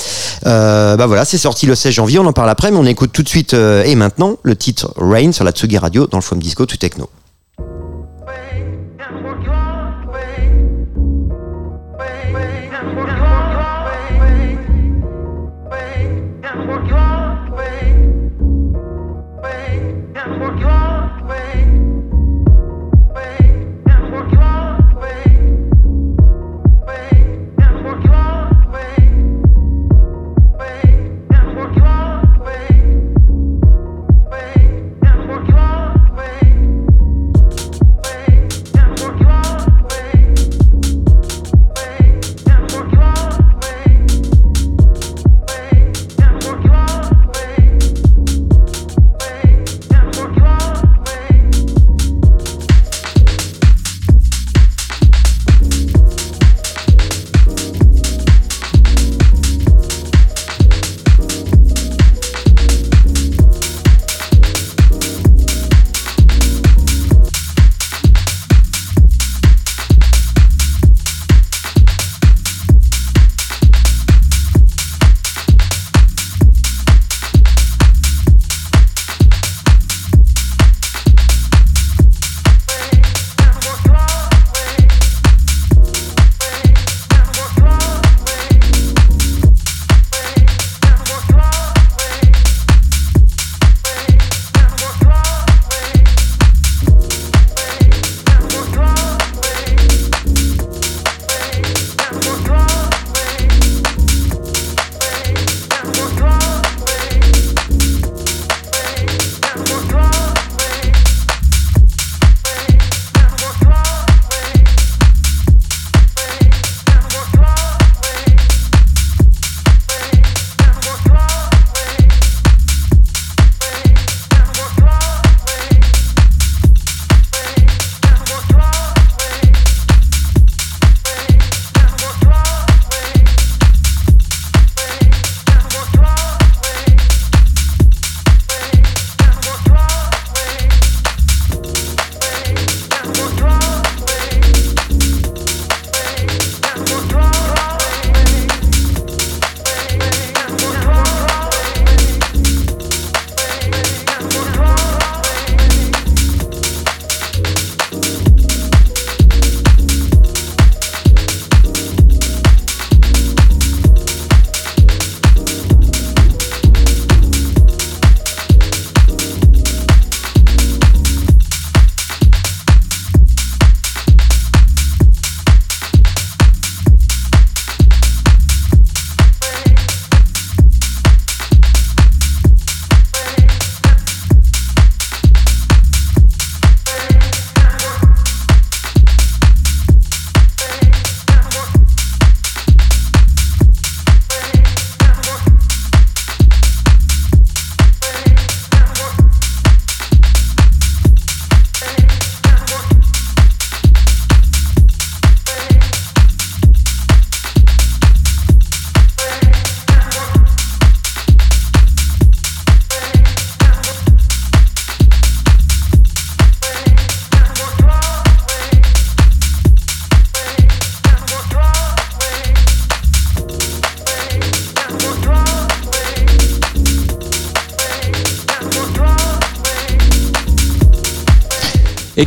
Speaker 1: Euh, bah voilà, c'est sorti le 16 janvier, on en parle après, mais on écoute tout de suite euh, et maintenant le titre Rain sur la Tsugi Radio dans le Forum Disco tout techno.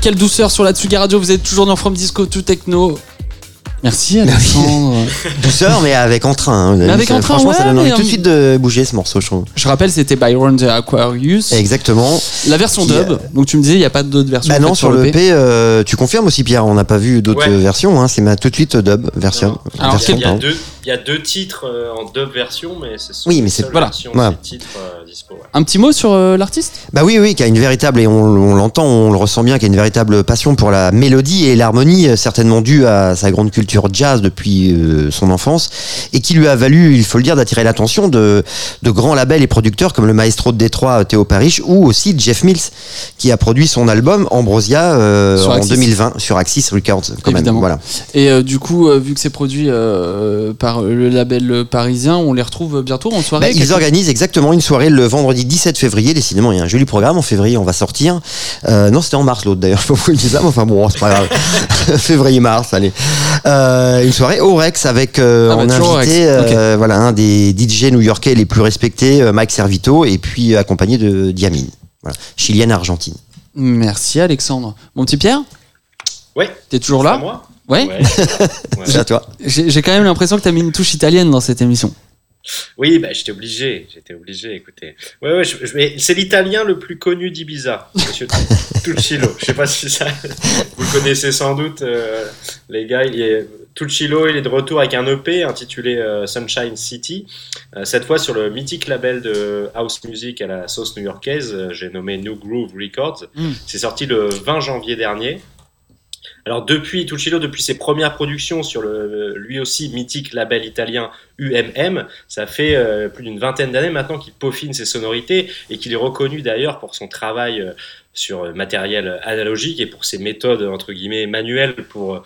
Speaker 2: Quelle douceur sur la Tsugi Radio, vous êtes toujours dans From Disco to Techno. Merci Alexandre.
Speaker 1: Douceur, mais avec entrain. hein.
Speaker 2: Mais avec entrain,
Speaker 1: Franchement, ça donne envie tout de suite de bouger ce morceau, je trouve.
Speaker 2: Je rappelle, c'était Byron the Aquarius.
Speaker 1: Exactement.
Speaker 2: La version
Speaker 1: Qui,
Speaker 2: dub.
Speaker 1: euh,
Speaker 2: Donc tu me disais, il n'y a pas d'autres versions.
Speaker 1: Bah non, sur le P, euh, tu confirmes aussi, Pierre, on n'a pas vu d'autres
Speaker 3: Ouais.
Speaker 1: versions. Hein, c'est ma tout de suite dub version.
Speaker 2: Alors,
Speaker 1: version,
Speaker 3: Il y, a deux, il y a deux titres euh, en deux versions, mais c'est
Speaker 1: Oui, mais c'est-
Speaker 2: voilà.
Speaker 3: de titres euh, dispo. ouais.
Speaker 2: Un petit mot sur euh, l'artiste?
Speaker 1: Bah oui, oui, qui a une véritable, et on, on l'entend, on le ressent bien, qui a une véritable passion pour la mélodie et l'harmonie, euh, certainement due à sa grande culture jazz depuis euh, son enfance, et qui lui a valu, il faut le dire, d'attirer l'attention de, de grands labels et producteurs comme le maestro de Détroit, Théo Parrish, ou aussi Jeff Mills, qui a produit son album Ambrosia euh, en
Speaker 2: Axis.
Speaker 1: 2020 sur Axis Records, quand
Speaker 2: Évidemment.
Speaker 1: même. Voilà.
Speaker 2: Et euh, du coup, vu que c'est produit par le label parisien, on les retrouve bientôt en soirée.
Speaker 1: Bah, ils organisent exactement une soirée le vendredi 17 février. Décidément, il y a un joli programme. En février, on va sortir. Euh, non, c'était en mars l'autre d'ailleurs. Je sais pas pourquoi ça, mais enfin bon, c'est pas grave. Février-mars, allez. Euh, une soirée au Rex avec euh,
Speaker 2: Ah bah,
Speaker 1: invité euh, voilà, un des DJ new-yorkais les plus respectés, euh, Mike Servito, et puis accompagné de Diamine. Voilà. Chilienne argentine.
Speaker 2: Merci Alexandre. Mon petit Pierre
Speaker 3: Ouais.
Speaker 2: T'es toujours là
Speaker 3: moi
Speaker 2: Ouais.
Speaker 3: Ouais. Ouais.
Speaker 1: C'est à toi.
Speaker 2: J'ai j'ai quand même l'impression que t'as mis une touche italienne dans cette émission.
Speaker 3: Oui, bah, j'étais obligé, j'étais obligé, écoutez. Ouais, ouais, je- je- mais c'est l'italien le plus connu d'Ibiza, monsieur Tuccilo. Je sais pas si ça, vous connaissez sans doute, euh, les gars. Il est, Tuccilo, il est de retour avec un EP intitulé euh, Sunshine City. Euh, cette fois sur le mythique label de house music à la sauce new-yorkaise, j'ai nommé New Groove Records.
Speaker 2: Mm.
Speaker 3: C'est sorti le 20 janvier dernier. Alors depuis Tuccilo, depuis ses premières productions sur le lui aussi mythique label italien UMM, ça fait euh, plus d'une vingtaine d'années maintenant qu'il peaufine ses sonorités et qu'il est reconnu d'ailleurs pour son travail euh, sur euh, matériel analogique et pour ses méthodes entre guillemets manuelles pour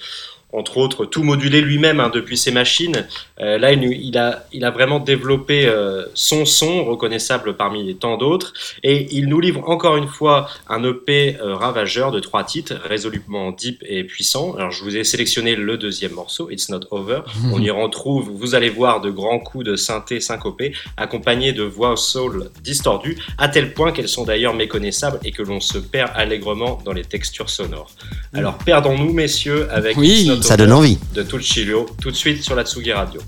Speaker 3: entre autres tout moduler lui-même hein, depuis ses machines. Euh, là, il, il a, il a vraiment développé euh, son son reconnaissable parmi tant d'autres et il nous livre encore une fois un EP euh, ravageur de trois titres résolument deep et puissant. Alors je vous ai sélectionné le deuxième morceau, It's Not Over. On y retrouve, vous allez voir, de grands coups de synthé syncopés accompagnés de voix au soul distordues, à tel point qu'elles sont d'ailleurs méconnaissables et que l'on se perd allègrement dans les textures sonores. Alors perdons-nous, messieurs, avec
Speaker 2: Oui,
Speaker 3: It's Not
Speaker 1: Ça donne envie.
Speaker 3: de Tuccilio, tout de suite sur la Tsugi Radio.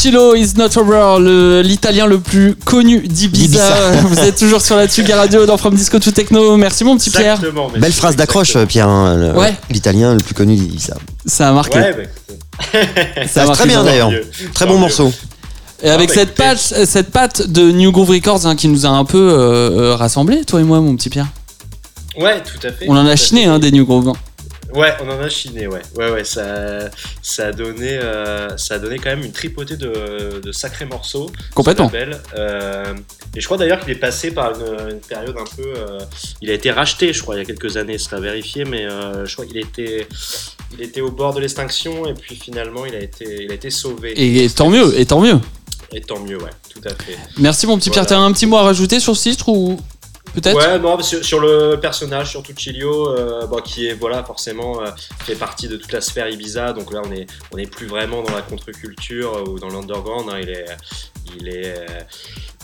Speaker 2: Tuccillo is not over, l'italien le plus connu d'Ibiza. Vous êtes toujours sur la Tuga Radio dans From Disco to Techno. Merci mon petit Pierre.
Speaker 1: Belle phrase d'accroche,
Speaker 3: exactement.
Speaker 1: Pierre. hein, le-
Speaker 2: Ouais.
Speaker 1: L'italien le plus connu dit ça.
Speaker 2: Ça a marqué.
Speaker 3: Ouais, bah,
Speaker 2: Ça a marqué
Speaker 1: très bien d'ailleurs. Très bon morceau.
Speaker 2: Et avec
Speaker 3: bah,
Speaker 2: cette
Speaker 3: écoutez.
Speaker 2: patte, cette patte de New Groove Records hein, qui nous a un peu euh, euh, rassemblés, toi et moi, mon petit Pierre.
Speaker 3: Ouais, tout à fait.
Speaker 2: On en a chiné hein, des New Groove.
Speaker 3: Ouais, on en a chiné, ouais. Ouais, ouais, ça, ça, a donné, euh, ça a donné quand même une tripotée de, de sacrés morceaux.
Speaker 2: Complètement.
Speaker 3: Euh, et je crois d'ailleurs qu'il est passé par une, une période un peu. euh, il a été racheté, je crois, il y a quelques années, ce sera vérifié, mais je crois qu'il était, il était au bord de l'extinction et puis finalement il a été, il a été sauvé.
Speaker 2: Et, tant mieux, et tant mieux.
Speaker 3: Et tant mieux, ouais, tout à fait.
Speaker 2: Merci mon petit Pierre.
Speaker 3: Voilà.
Speaker 2: T'as un petit mot à rajouter sur ce titre ou? Peut-être
Speaker 3: Ouais, non, sur, sur le personnage, sur Tuccilio, euh, bon, qui est voilà forcément euh, fait partie de toute la sphère Ibiza. Donc là, on est on est plus vraiment dans la contre-culture euh, ou dans l'underground. hein. il est il est euh,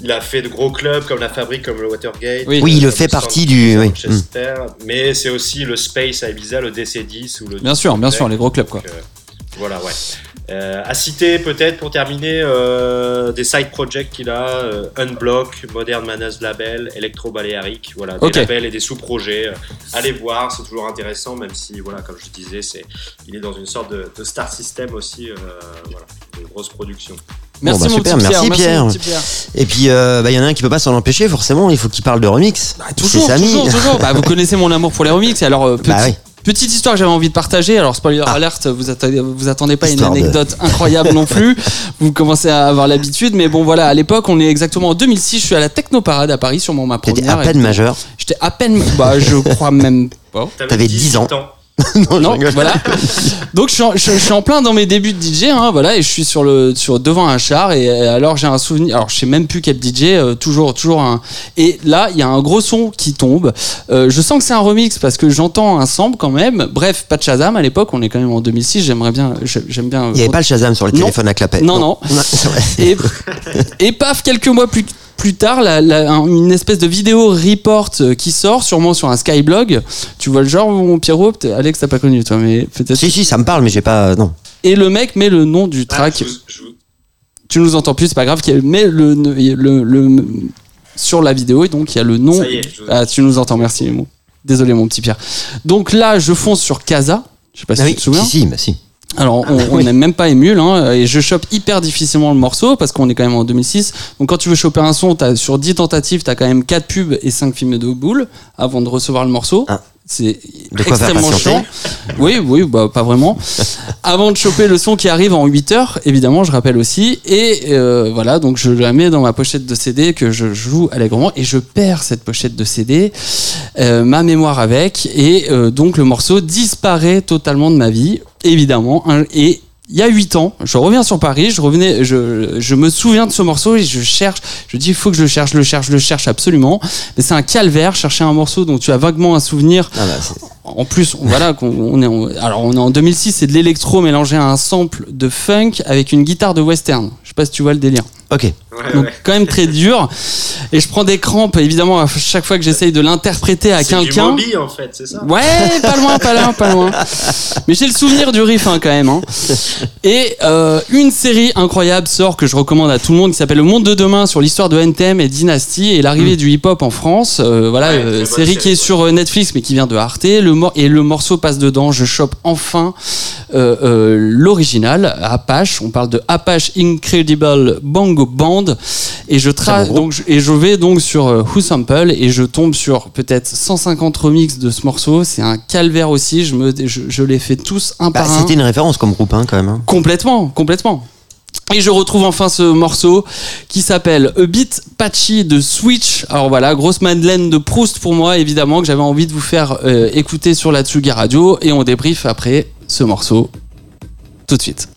Speaker 3: il a fait de gros clubs comme la Fabrique, comme le Watergate.
Speaker 2: Oui.
Speaker 1: Oui, il le fait partie du. oui.
Speaker 3: Manchester. Mais c'est aussi le Space à Ibiza, le DC10 ou le.
Speaker 2: Bien sûr, bien sûr, les gros clubs quoi.
Speaker 3: Donc, euh, voilà, ouais. Euh, à citer peut-être pour terminer euh, des side projects qu'il a euh, Unblock, Modern Manners Label, Electro Balearic, voilà, des labels et des sous-projets. Euh, allez voir, c'est toujours intéressant, même si, voilà, comme je disais, c'est, il est dans une sorte de, de star system aussi, euh, voilà, de grosse production.
Speaker 2: Merci
Speaker 1: bah,
Speaker 2: mon
Speaker 1: super,
Speaker 2: petit Pierre.
Speaker 1: merci, Pierre.
Speaker 2: mon petit Pierre.
Speaker 1: Et puis, euh, bah, il y en a un qui peut pas s'en empêcher, forcément. Il faut qu'il parle de remix.
Speaker 2: Bah, toujours, toujours, toujours. Bah, vous connaissez mon amour pour les remix. Et alors, euh, petit-
Speaker 1: Bah oui.
Speaker 2: Petite histoire que j'avais envie de partager. Alors, spoiler
Speaker 1: Ah.
Speaker 2: alert, vous attendez, vous attendez pas
Speaker 1: Histoire
Speaker 2: une
Speaker 1: de-
Speaker 2: anecdote incroyable non plus. Vous commencez à avoir l'habitude. Mais bon, voilà, à l'époque, on est exactement en 2006. Je suis à la Technoparade à Paris, sûrement ma
Speaker 1: T'étais
Speaker 2: première.
Speaker 1: à peine majeur.
Speaker 2: J'étais à peine, bah, je crois même pas.
Speaker 1: T'avais 10 ans. non,
Speaker 2: Non, voilà. Donc je suis, en, je, je suis en plein dans mes débuts de DJ, hein, voilà, et je suis sur le sur devant un char et euh, alors j'ai un souvenir, alors je sais même plus quel DJ, euh, toujours toujours un. Et là il y a un gros son qui tombe. Euh, je sens que c'est un remix parce que j'entends un sample quand même. Bref, pas de Shazam à l'époque, on est quand même en 2006. J'aimerais bien, j'ai- j'aime bien.
Speaker 1: Il n'y avait pas le Shazam sur les
Speaker 2: Non.
Speaker 1: téléphones à clapet.
Speaker 2: Non, non. Et, et paf, quelques mois plus, plus tard, la- la- un- une espèce de vidéo report euh, qui sort, sûrement sur un Skyblog. Tu vois le genre, mon Pierrot? Alex, t'as pas connu, toi, mais peut-être.
Speaker 1: Si, si, ça me parle, mais j'ai pas. Non.
Speaker 2: Et le mec met le nom du track.
Speaker 3: Ah, je vous- je vous-
Speaker 2: Tu nous entends plus, c'est pas grave. qu'il met le, le, le- sur la vidéo et donc il y a le nom.
Speaker 3: Ça y est, je
Speaker 2: Ah, tu nous entends, merci. mon- Désolé, mon petit Pierre. Donc là, je fonce sur Casa. Je sais pas si
Speaker 1: Ah
Speaker 2: tu
Speaker 1: oui,
Speaker 2: te souviens.
Speaker 1: si, si, bah si.
Speaker 2: Alors, on
Speaker 1: oui.
Speaker 2: n'est même pas émule, hein, et je chope hyper difficilement le morceau parce qu'on est quand même en 2006. Donc, quand tu veux choper un son, as, sur 10 tentatives, tu as quand même 4 pubs et 5 films de boules avant de recevoir le morceau.
Speaker 1: Ah.
Speaker 2: C'est extrêmement chiant. Oui, oui, bah, pas vraiment. Avant de choper le son qui arrive en 8 heures, évidemment, je rappelle aussi. Et euh, voilà, donc je la mets dans ma pochette de CD que je joue allègrement et je perds cette pochette de CD, euh, ma mémoire avec, et euh, donc le morceau disparaît totalement de ma vie, évidemment. hein, et il y a 8 ans, je reviens sur Paris, je revenais, je, je me souviens de ce morceau et je cherche, je dis il faut que je le cherche, je le cherche, je le cherche absolument. Mais c'est un calvaire, chercher un morceau dont tu as vaguement un souvenir
Speaker 1: Ah bah,
Speaker 2: en plus, voilà, on est alors on est en 2006, c'est de l'électro mélangé à un sample de funk avec une guitare de western. Je sais pas si tu vois le délire.
Speaker 1: Ok.
Speaker 3: Ouais,
Speaker 2: Donc
Speaker 3: ouais.
Speaker 2: quand même très dur. Et je prends des crampes, évidemment, à chaque fois que j'essaye de l'interpréter à
Speaker 3: C'est du
Speaker 2: quelqu'un.
Speaker 3: Moby en fait, c'est ça
Speaker 2: Ouais, pas loin, pas loin, pas loin. Mais j'ai le souvenir du riff hein, quand même. hein. Et euh, une série incroyable sort que je recommande à tout le monde qui s'appelle Le Monde de demain sur l'histoire de NTM et Dynasty et l'arrivée du hip-hop en France. Euh, voilà,
Speaker 3: Ouais,
Speaker 2: euh, série qui est sur Netflix mais qui vient de Arte. Le mor- et le morceau passe dedans. Je chope enfin euh, euh, l'original Apache. On parle de Apache Incredible Bongo Band et je trace donc je- et je vais donc sur euh, Who Sample et je tombe sur peut-être 150 remixes de ce morceau. C'est un calvaire aussi. Je me je, je les fais tous un
Speaker 1: Bah,
Speaker 2: par un.
Speaker 1: C'était une référence comme groupe, hein, quand même. hein.
Speaker 2: Complètement, complètement. Et je retrouve enfin ce morceau qui s'appelle A Bit Patchy de Switch. Alors voilà, grosse Madeleine de Proust pour moi, évidemment, que j'avais envie de vous faire euh, écouter sur la Tsugi Radio. Et on débrief après ce morceau tout de suite.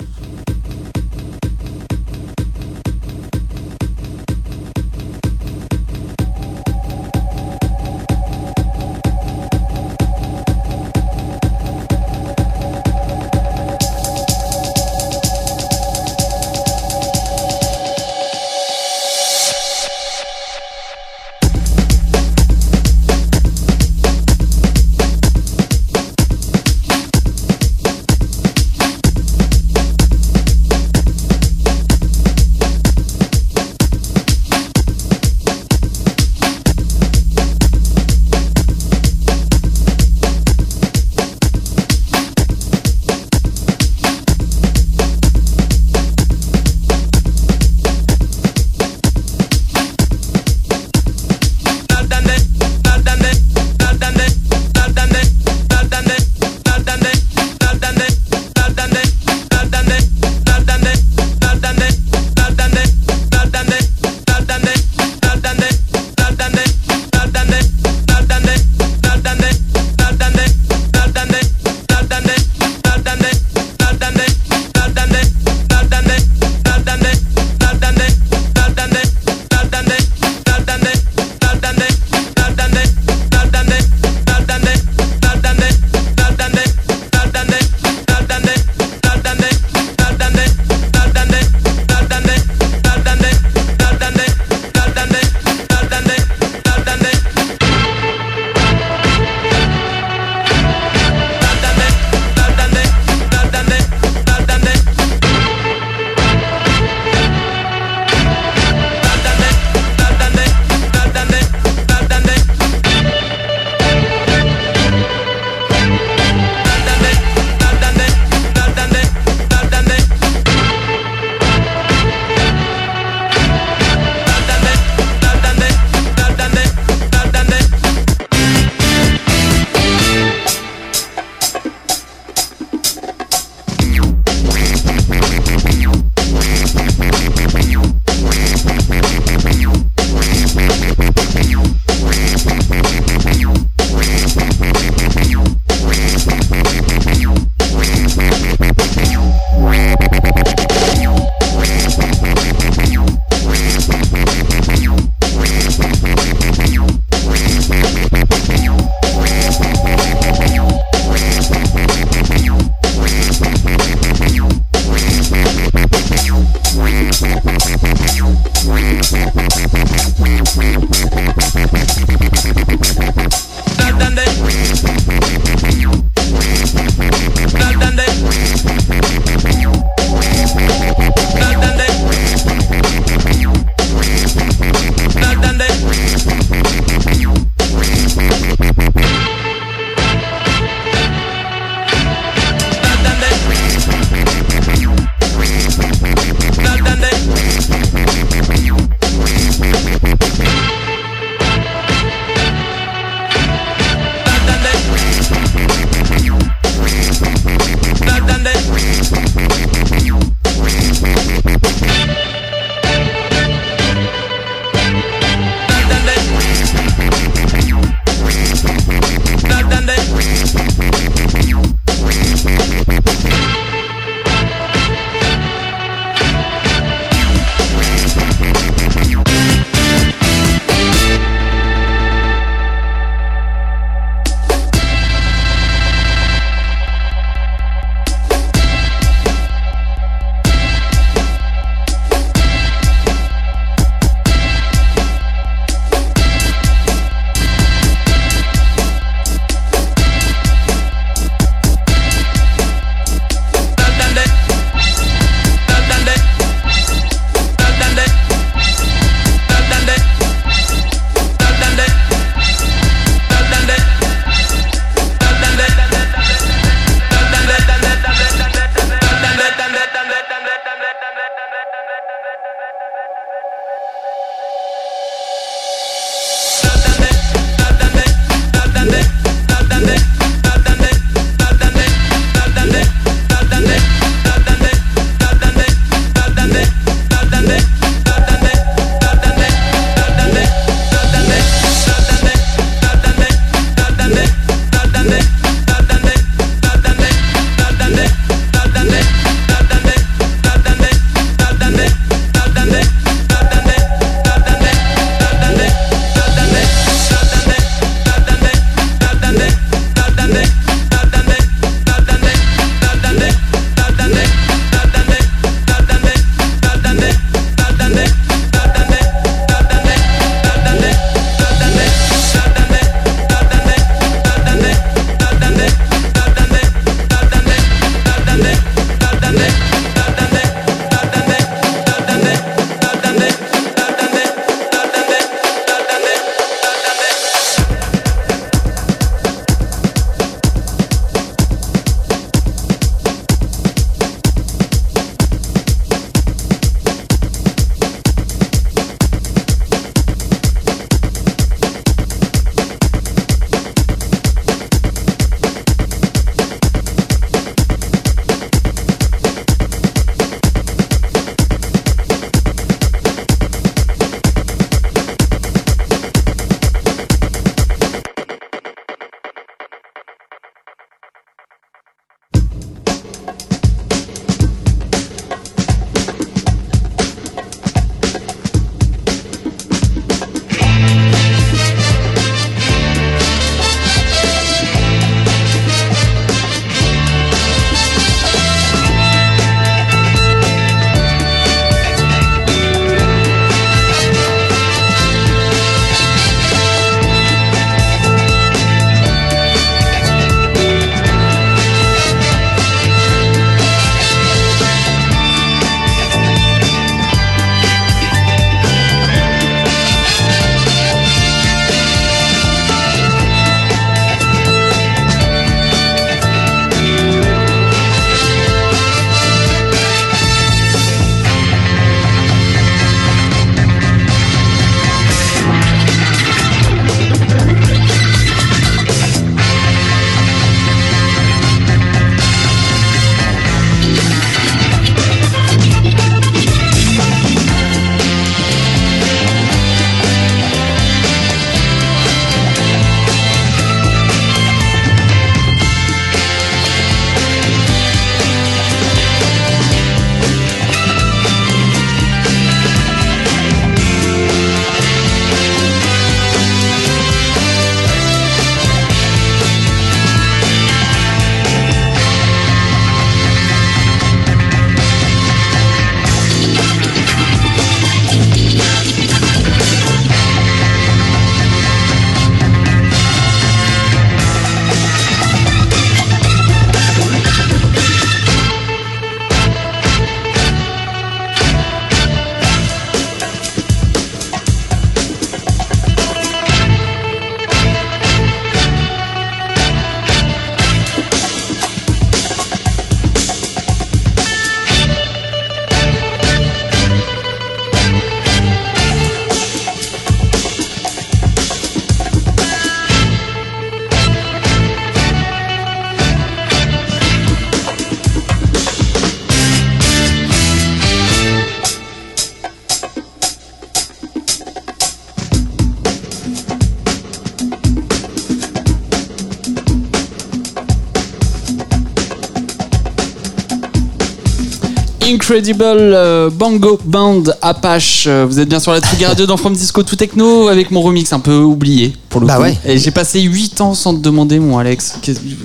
Speaker 2: Incredible euh, Bango Band Apache. Euh, Vous êtes bien sur la Tsugi Radio dans From Disco to Techno avec mon remix un peu oublié pour le
Speaker 1: Bah
Speaker 2: coup.
Speaker 1: ouais.
Speaker 2: Et j'ai passé 8 ans sans te demander, mon Alex.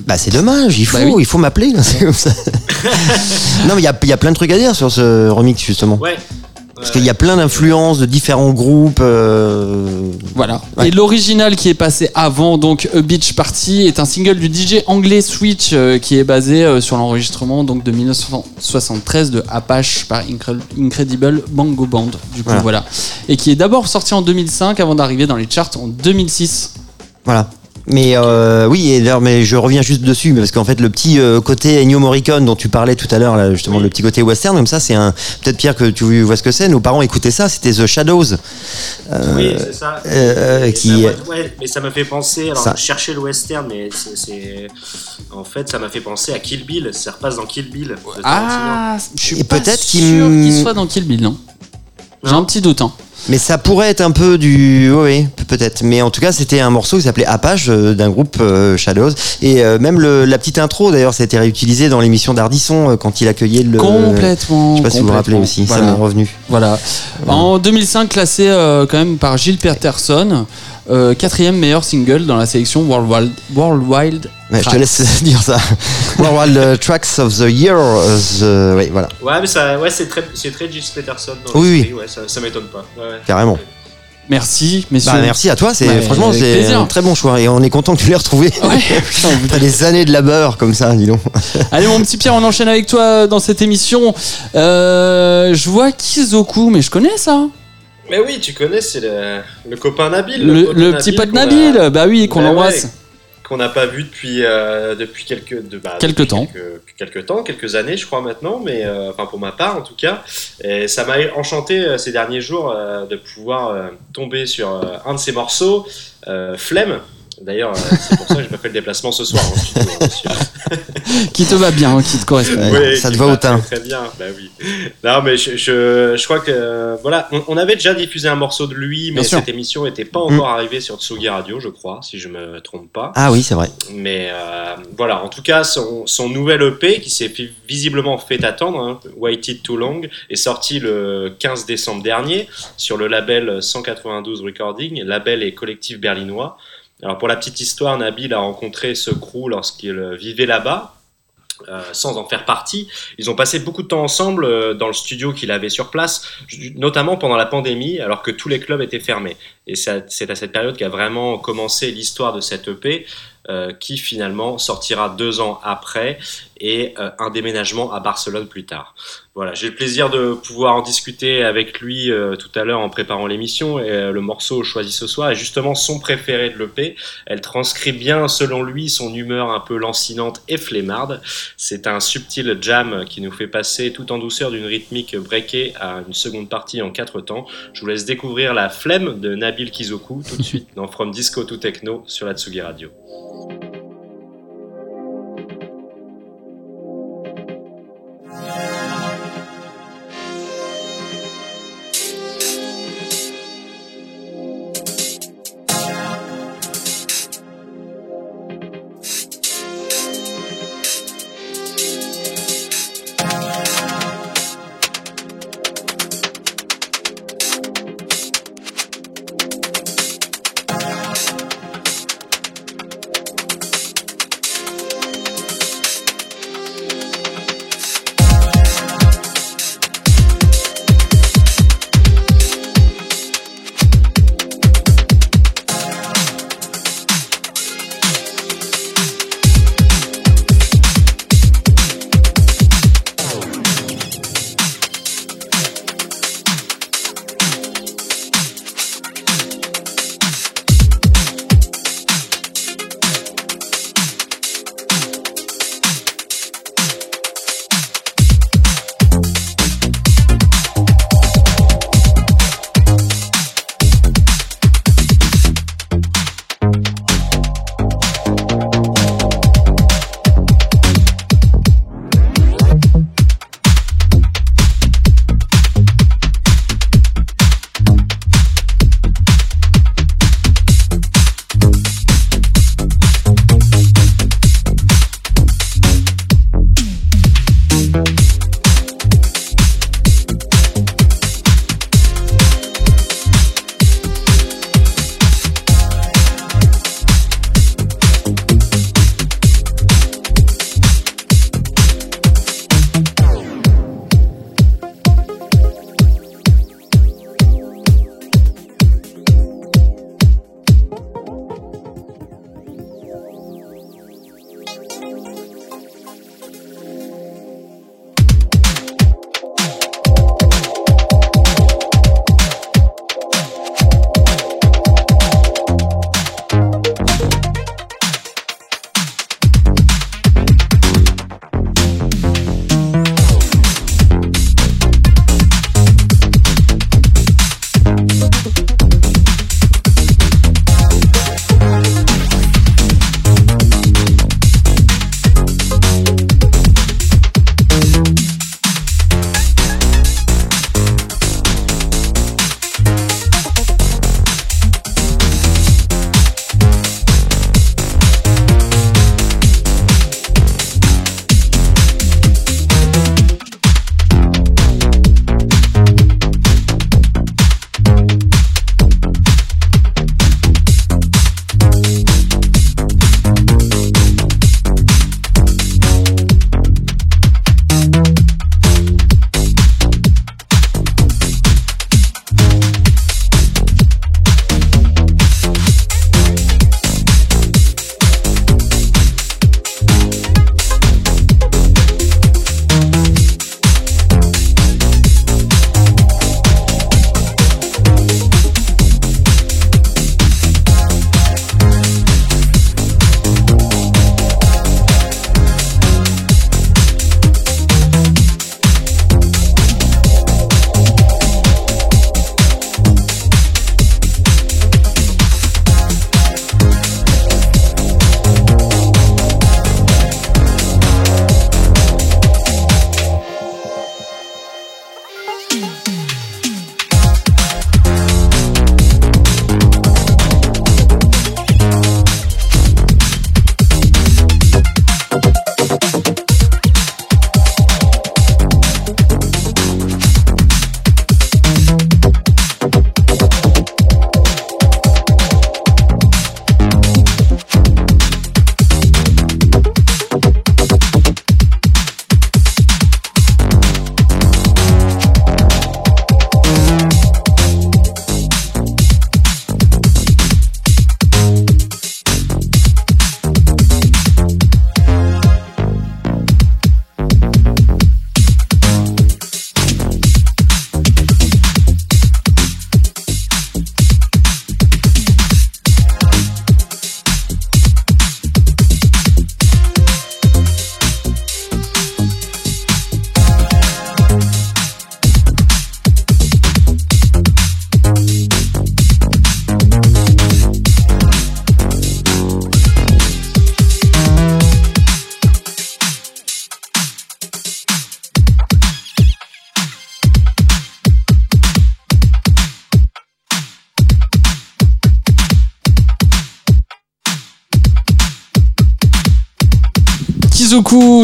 Speaker 1: Bah c'est dommage, il faut,
Speaker 2: Bah oui.
Speaker 1: il faut m'appeler. c'est comme ça. non mais il y a, il y a plein de trucs à dire sur ce remix justement.
Speaker 3: Ouais.
Speaker 1: Parce qu'il y a plein d'influences de différents groupes. euh,
Speaker 2: Voilà.
Speaker 1: Ouais.
Speaker 2: Et l'original qui est passé avant, donc A Beach Party, est un single du DJ anglais Switch euh, qui est basé euh, sur l'enregistrement donc de 1973 de Apache par Incre- Incredible Bango Band. Du coup,
Speaker 1: Voilà.
Speaker 2: voilà. Et qui est d'abord sorti en 2005 avant d'arriver dans les charts en 2006.
Speaker 1: Voilà. Mais euh, oui, et d'ailleurs, mais je reviens juste dessus parce qu'en fait, le petit euh, côté Ennio Morricone dont tu parlais tout à l'heure, là, justement, le petit côté western, comme ça, c'est un. Peut-être Pierre que tu vois ce que c'est. Nos parents écoutaient ça, c'était The Shadows.
Speaker 3: oui, c'est ça.
Speaker 1: euh,
Speaker 3: Et
Speaker 1: qui-
Speaker 3: ça ouais, mais ça m'a fait penser. Alors,
Speaker 1: Ça-
Speaker 3: je cherchais le western, mais c'est- c'est. En fait, ça m'a fait penser à Kill Bill. Ça repasse dans Kill Bill.
Speaker 2: Ah, je suis
Speaker 1: Et
Speaker 2: pas
Speaker 1: peut-être
Speaker 2: sûr
Speaker 1: qu'il-
Speaker 2: qu'il soit dans Kill Bill, non? J'ai
Speaker 3: Non.
Speaker 2: un petit doute. Hein.
Speaker 1: Mais ça pourrait être un peu du. Oui, oui, pe- peut-être. Mais en tout cas, c'était un morceau qui s'appelait Apache euh, d'un groupe euh, Shadows. Et euh, même le- la petite intro, d'ailleurs, ça a été réutilisé dans l'émission d'Ardisson quand il accueillait le.
Speaker 2: Complètement.
Speaker 1: Je sais pas si vous vous rappelez aussi,
Speaker 2: Voilà.
Speaker 1: ça m'est revenu.
Speaker 2: Voilà. En 2005, classé quand même par Gilles Peterson, euh, quatrième meilleur single dans la sélection World Wild, World Wild
Speaker 1: Ouais, je te
Speaker 2: Tracks.
Speaker 1: laisse dire ça. World Wild Tracks of the Year. euh, the- Oui, voilà,
Speaker 3: Ouais, mais ça, ouais, c'est très, c'est très Gilles Peterson. Dans
Speaker 1: Oui,
Speaker 3: Ouais, ça, ça m'étonne pas. Ouais, ouais.
Speaker 1: carrément.
Speaker 2: Merci, messieurs.
Speaker 1: Bah, merci à toi, c'est
Speaker 2: Ouais,
Speaker 1: franchement c'est
Speaker 2: plaisir.
Speaker 1: un très bon choix et on est content que tu l'aies retrouvé.
Speaker 2: Ouais,
Speaker 1: T'as des années de labeur comme ça, dis donc.
Speaker 2: Allez, mon petit Pierre, on enchaîne avec toi dans cette émission. Euh, je vois Kizoku, mais je connais ça.
Speaker 3: Mais oui, tu connais, c'est le, le copain Nabil.
Speaker 2: Le, petit pote
Speaker 3: a-
Speaker 2: Nabil, bah oui, qu'on
Speaker 3: Bah
Speaker 2: embrasse.
Speaker 3: ouais, qu'on n'a pas vu depuis euh, depuis quelques de, bah, depuis
Speaker 2: temps.
Speaker 3: quelques, quelques temps quelques années je crois maintenant mais euh, enfin pour ma part en tout cas et ça m'a enchanté euh, ces derniers jours euh, de pouvoir tomber sur un de ces morceaux Flemme D'ailleurs, euh, c'est pour ça que j'ai pas fait le déplacement ce soir. hein.
Speaker 2: Qui te va bien, qui te correspond.
Speaker 3: Oui,
Speaker 1: ça te va au teint.
Speaker 3: Très, bien, bah oui. Non, mais je, je, je crois que euh, voilà, on, on avait déjà diffusé un morceau de lui, mais
Speaker 2: Bien sûr.
Speaker 3: cette émission n'était pas encore arrivée sur Tsugi Radio, je crois, si je me trompe pas.
Speaker 1: Ah oui, c'est vrai.
Speaker 3: Mais euh, voilà, en tout cas, son, son nouvel EP qui s'est visiblement fait attendre, hein, Waited Too Long, est sorti le 15 décembre dernier sur le label 192 Recording, label et collectif berlinois. Alors pour la petite histoire, Nabil a rencontré ce crew lorsqu'il vivait là-bas. euh, sans en faire partie. Ils ont passé beaucoup de temps ensemble euh, dans le studio qu'il avait sur place, notamment pendant la pandémie, alors que tous les clubs étaient fermés. Et c'est à, cette période qu'a vraiment commencé l'histoire de cette EP, euh, qui finalement sortira deux ans après et un déménagement à Barcelone plus tard. Voilà, j'ai le plaisir de pouvoir en discuter avec lui euh, tout à l'heure en préparant l'émission. Et euh, le morceau choisi ce soir est justement son préféré de l'EP. Elle transcrit bien, selon lui, son humeur un peu lancinante et flemmarde. C'est un subtil jam qui nous fait passer tout en douceur d'une rythmique breakée à une seconde partie en quatre temps. Je vous laisse découvrir la flemme de Nabil Kizoku tout de suite dans From Disco to Techno sur la Tsugi Radio.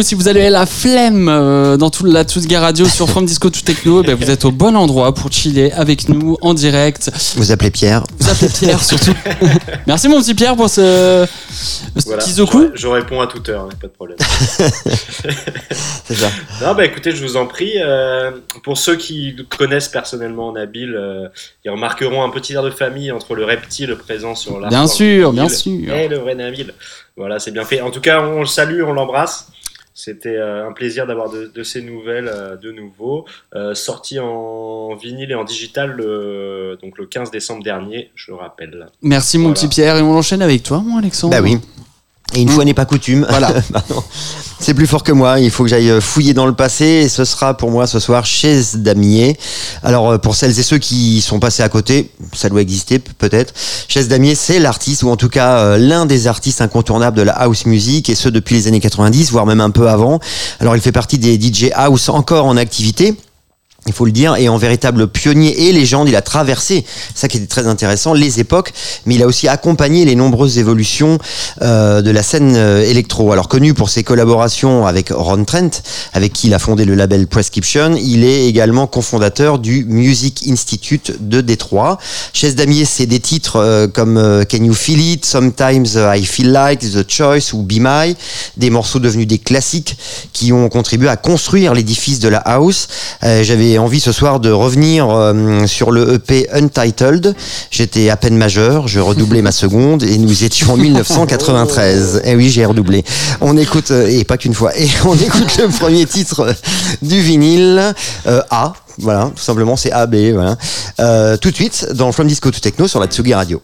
Speaker 2: Si vous avez la flemme euh, dans toute la Tsuga Radio sur From Disco to Techno, ben, vous êtes au bon endroit pour chiller avec nous en direct.
Speaker 1: Vous appelez Pierre.
Speaker 2: Vous appelez Pierre surtout. Merci mon petit Pierre pour ce, ce
Speaker 3: Voilà,
Speaker 2: Kizoku.
Speaker 3: je, je réponds à toute heure, hein, pas de problème.
Speaker 1: C'est ça.
Speaker 3: Non, bah écoutez, je vous en prie. euh, pour ceux qui connaissent personnellement Nabil, euh, ils remarqueront un petit air de famille entre le reptile présent sur l'artwork
Speaker 2: Bien sûr, bien sûr.
Speaker 3: Et le vrai Nabil. Voilà, c'est bien fait. En tout cas, on le salue, on l'embrasse. C'était euh, un plaisir d'avoir de, de ces nouvelles euh, de nouveau. Euh, sorti en vinyle et en digital le, donc le 15 décembre dernier, je le rappelle.
Speaker 2: Merci mon
Speaker 3: Voilà.
Speaker 2: petit Pierre et on enchaîne avec toi, mon Alexandre.
Speaker 1: Bah oui. Et une fois n'est pas coutume.
Speaker 2: Voilà.
Speaker 1: Bah. C'est plus fort que moi. Il faut que j'aille fouiller dans le passé. Et ce sera pour moi ce soir chez Damier. Alors, euh, pour celles et ceux qui sont passés à côté, ça doit exister peut-être. Chez Damier, c'est l'artiste, ou en tout cas euh, l'un des artistes incontournables de la house music, et ce depuis les années 90, voire même un peu avant. Alors, il fait partie des DJ house encore en activité. Il faut le dire, et en véritable pionnier et légende, il a traversé, ça qui était très intéressant, les époques, mais il a aussi accompagné les nombreuses évolutions euh, de la scène euh, électro. Alors connu pour ses collaborations avec Ron Trent, avec qui il a fondé le label Prescription, il est également cofondateur du Music Institute de Détroit. Chez Damier, c'est des titres euh, comme Can You Feel It, Sometimes I Feel Like, The Choice ou Be My, des morceaux devenus des classiques qui ont contribué à construire l'édifice de la house. J'avais envie ce soir de revenir euh, sur le EP Untitled. J'étais à peine majeur, je redoublais ma seconde et nous étions en 1993. Eh oui, j'ai redoublé. On écoute, euh, et pas qu'une fois, et on écoute le premier titre euh, du vinyle, euh, A. Voilà, tout simplement, c'est A, B. Voilà. Euh, tout de suite, dans From Disco to Techno sur la Tsugi Radio.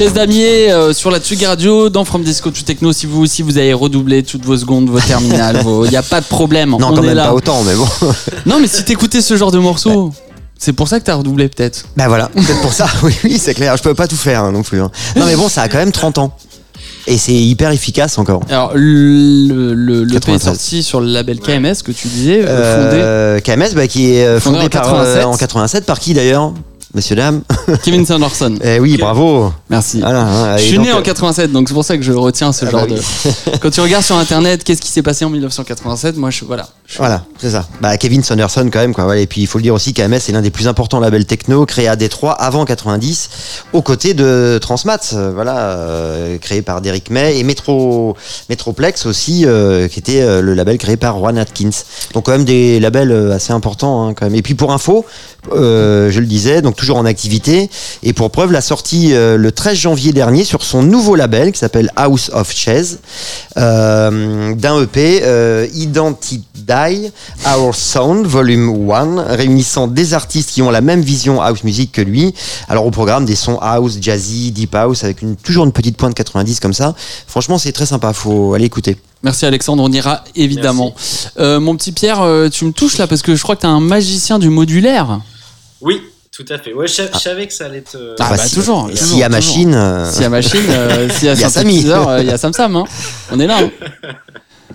Speaker 2: Chaise Damier euh, sur la Tsugi Radio dans From Disco to Techno. Si vous aussi vous avez redoublé toutes vos secondes, vos terminales, il n'y a pas de problème.
Speaker 1: Non,
Speaker 2: on
Speaker 1: quand
Speaker 2: est
Speaker 1: même
Speaker 2: là.
Speaker 1: pas autant, mais bon.
Speaker 2: Non, mais si t'écoutais ce genre de morceaux, c'est pour ça que t'as redoublé peut-être.
Speaker 1: bah voilà, peut-être pour ça. Oui, oui, c'est clair. Je peux pas tout faire hein, non plus. hein. Non, mais bon, ça a quand même 30 ans. Et c'est hyper efficace encore.
Speaker 2: Alors, le, le, le est
Speaker 1: 93.
Speaker 2: sorti sur le label KMS que tu disais, euh,
Speaker 1: Euh, KMS, bah, qui est euh,
Speaker 2: Fondé
Speaker 1: fondé,
Speaker 2: en
Speaker 1: par,
Speaker 2: 87.
Speaker 1: euh, en 87 par qui d'ailleurs? Messieurs, dames.
Speaker 2: Kevin Sanderson.
Speaker 1: Eh oui, bravo.
Speaker 2: Merci.
Speaker 1: Voilà, hein,
Speaker 2: Je suis né en
Speaker 1: euh,
Speaker 2: 87, donc c'est pour ça que je retiens ce
Speaker 1: Ah
Speaker 2: genre
Speaker 1: bah
Speaker 2: de. Quand tu regardes sur internet, qu'est-ce qui s'est passé en 1987 Moi, je voilà.
Speaker 1: Voilà, c'est ça. Bah, Kevin Sanderson quand même quoi. Et puis il faut le dire aussi qu'AMS est l'un des plus importants labels techno créés à Détroit avant 90, aux côtés de Transmat, euh, voilà, euh, créé par Derrick May et Metro Metroplex aussi, euh, qui était euh, le label créé par Juan Atkins. Donc quand même des labels assez importants hein, quand même. Et puis pour info, je le disais, donc toujours en activité. Et pour preuve, la sortie le 13 janvier dernier sur son nouveau label qui s'appelle House of Chess euh, d'un EP euh, Our Sound Volume 1 réunissant des artistes qui ont la même vision house music que lui. Alors au programme des sons house, jazzy, deep house avec une, toujours une petite pointe 90 comme ça. Franchement, c'est très sympa, faut aller écouter.
Speaker 2: Merci Alexandre, on ira évidemment. Euh, mon petit Pierre, euh, tu me touches là parce que je crois que t'es un magicien du modulaire.
Speaker 3: Oui, tout à fait. Ouais, je, je savais que ça allait te.
Speaker 2: Ah, bah,
Speaker 1: si-
Speaker 2: toujours,
Speaker 1: S'il y a machine,
Speaker 2: S'il y a machine, s'il y a,
Speaker 1: Il y a
Speaker 2: euh, il y a Sam Sam. hein. On est là. hein.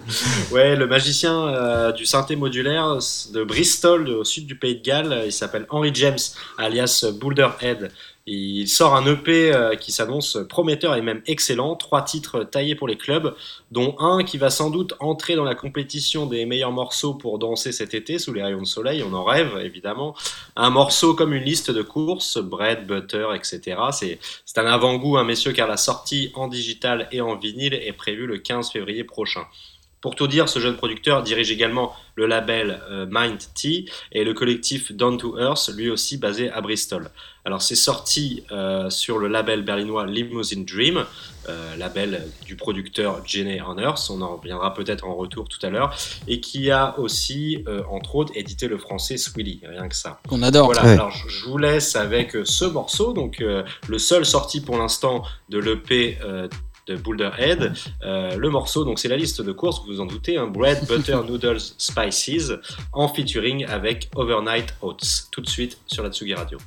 Speaker 3: Ouais, le magicien euh, du synthé modulaire de Bristol, au sud du pays de Galles, il s'appelle Henry James, alias Boulderhead. Il sort un EP euh, qui s'annonce prometteur et même excellent, trois titres taillés pour les clubs, dont un qui va sans doute entrer dans la compétition des meilleurs morceaux pour danser cet été sous les rayons de soleil, on en rêve évidemment. Un morceau comme une liste de courses, bread, butter, etc. C'est c'est un avant-goût, hein, messieurs, car la sortie en digital et en vinyle est prévue le 15 février prochain. Pour tout dire, ce jeune producteur dirige également le label euh, Mind Tea et le collectif Down to Earth, lui aussi basé à Bristol. Alors c'est sorti euh, sur le label berlinois Limousine Dream, euh, label du producteur Jenny on Earth, on en reviendra peut-être en retour tout à l'heure, et qui a aussi, euh, entre autres, édité le français Swilly, rien que ça.
Speaker 2: Qu'on adore.
Speaker 3: Voilà,
Speaker 1: Ouais.
Speaker 3: alors je vous laisse avec ce morceau, donc euh, le seul sorti pour l'instant de l'EP euh, de Boulderhead. Euh, le morceau, donc c'est la liste de courses, vous vous en doutez, hein, Bread, Butter, Noodles, Spices, en featuring avec Overnight Oats. Tout de suite sur la Tsugi Radio.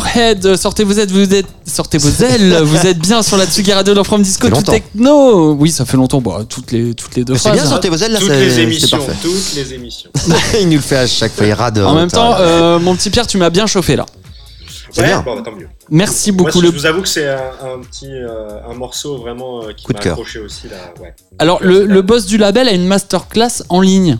Speaker 2: Boulderhead, euh, sortez vos ailes, vous êtes, sortez vos ailes, vous êtes bien sur la Tsugi Radio dans From Disco tout techno. Oui, ça fait longtemps. Bon, toutes les toutes les deux
Speaker 1: C'est bien,
Speaker 2: hein.
Speaker 1: sortez vos ailes là,
Speaker 3: Toutes les émissions,
Speaker 1: parfait.
Speaker 3: toutes les émissions.
Speaker 1: il nous le fait à chaque fois, il rade.
Speaker 2: En même temps, euh, mon petit Pierre, tu m'as bien chauffé là.
Speaker 1: C'est
Speaker 3: Ouais,
Speaker 1: bien.
Speaker 3: Bon, bah, tant mieux.
Speaker 2: Merci
Speaker 3: Moi,
Speaker 2: beaucoup.
Speaker 3: je
Speaker 2: le...
Speaker 3: vous avoue que c'est un, un petit euh, un morceau vraiment euh, qui
Speaker 1: Coup de
Speaker 3: m'a
Speaker 1: cœur.
Speaker 3: accroché aussi là. Ouais.
Speaker 2: Alors, le, le boss du label a une masterclass en ligne.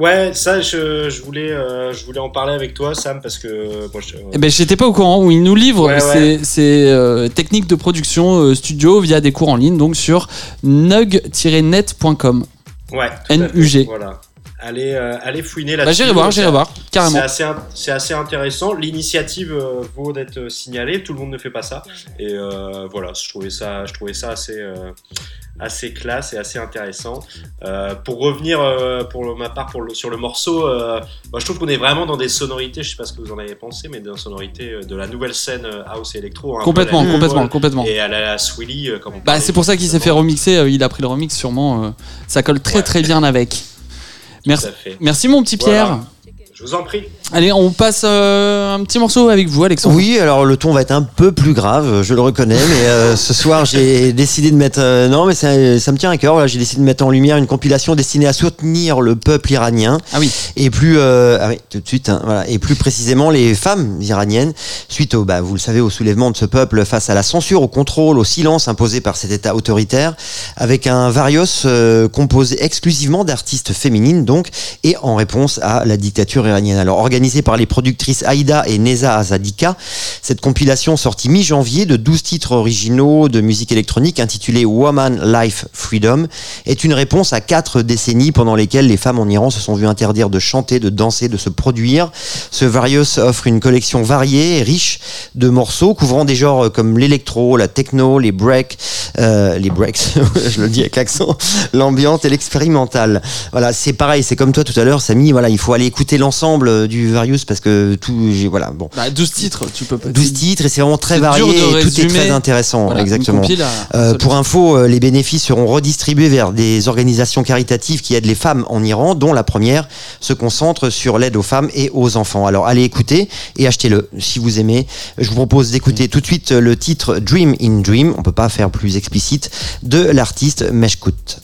Speaker 3: Ouais, ça, je, je voulais, euh, je voulais en parler avec toi, Sam, parce que moi, je-
Speaker 2: Eh ben, j'étais pas au courant où il nous livre
Speaker 3: Ouais,
Speaker 2: ses, euh, techniques de production euh, studio via des cours en ligne, donc sur nug-net.com.
Speaker 3: ouais.
Speaker 2: NUG.
Speaker 3: Voilà. Allez, euh, allez fouiner
Speaker 2: Bah,
Speaker 3: là-dessus.
Speaker 2: j'irai voir, j'irai voir, carrément.
Speaker 3: C'est assez, assez intéressant. L'initiative euh, vaut d'être euh, signalée. Tout le monde ne fait pas ça. Et euh, voilà, je trouvais ça, je trouvais ça assez, euh, assez classe et assez intéressant. Euh, pour revenir, euh, pour ma part, pour le- sur le morceau, euh, moi, je trouve qu'on est vraiment dans des sonorités. Je sais pas ce que vous en avez pensé, mais des sonorités de la nouvelle scène house et électro.
Speaker 2: Complètement,
Speaker 3: la
Speaker 2: complètement, complètement.
Speaker 3: Et à la Swilly, euh, comme on
Speaker 2: Bah, c'est pour ça qu'il s'est fait remixer. il a pris le remix, sûrement. euh, ça colle très
Speaker 3: Ouais.
Speaker 2: très bien avec. Merci, mon petit Pierre.
Speaker 3: Voilà. Je vous en prie.
Speaker 2: Allez, on passe euh, un petit morceau avec vous, Alexandre.
Speaker 1: Oui, alors le ton va être un peu plus grave, je le reconnais, mais euh, ce soir j'ai décidé de mettre. euh, non, mais ça, ça me tient à cœur. Voilà, j'ai décidé de mettre en lumière une compilation destinée à soutenir le peuple iranien
Speaker 2: Ah oui.
Speaker 1: et plus, euh, ah oui, tout de suite, hein, voilà, et plus précisément les femmes iraniennes, suite au, bah, vous le savez, au soulèvement de ce peuple face à la censure, au contrôle, au silence imposé par cet État autoritaire, avec un Varios euh, composé exclusivement d'artistes féminines, donc, et en réponse à la dictature Alors, organisée par les productrices Aïda et Neza Azadika, cette compilation sortie mi-janvier de 12 titres originaux de musique électronique intitulée Woman Life Freedom est une réponse à quatre décennies pendant lesquelles les femmes en Iran se sont vues interdire de chanter, de danser, de se produire. Ce Varios offre une collection variée et riche de morceaux couvrant des genres comme l'électro, la techno, les breaks, euh, les breaks, je le dis avec l'accent, l'ambiance et l'expérimental. Voilà, c'est pareil, c'est comme toi tout à l'heure, Samy, voilà, il faut aller écouter l'ensemble du Various parce que tout, j'ai- voilà, bon.
Speaker 2: Bah, 12 titres, tu peux pas.
Speaker 1: 12 titres et c'est vraiment très
Speaker 2: C'est
Speaker 1: varié et tout est très intéressant,
Speaker 2: Voilà,
Speaker 1: exactement.
Speaker 2: à-
Speaker 1: Euh, pour info, euh, les bénéfices seront redistribués vers des organisations caritatives qui aident les femmes en Iran, dont la première se concentre sur l'aide aux femmes et aux enfants. Alors allez écouter et achetez-le si vous aimez. Je vous propose d'écouter tout de suite le titre Dream in Dream, on peut pas faire plus explicite, de l'artiste Meshkout.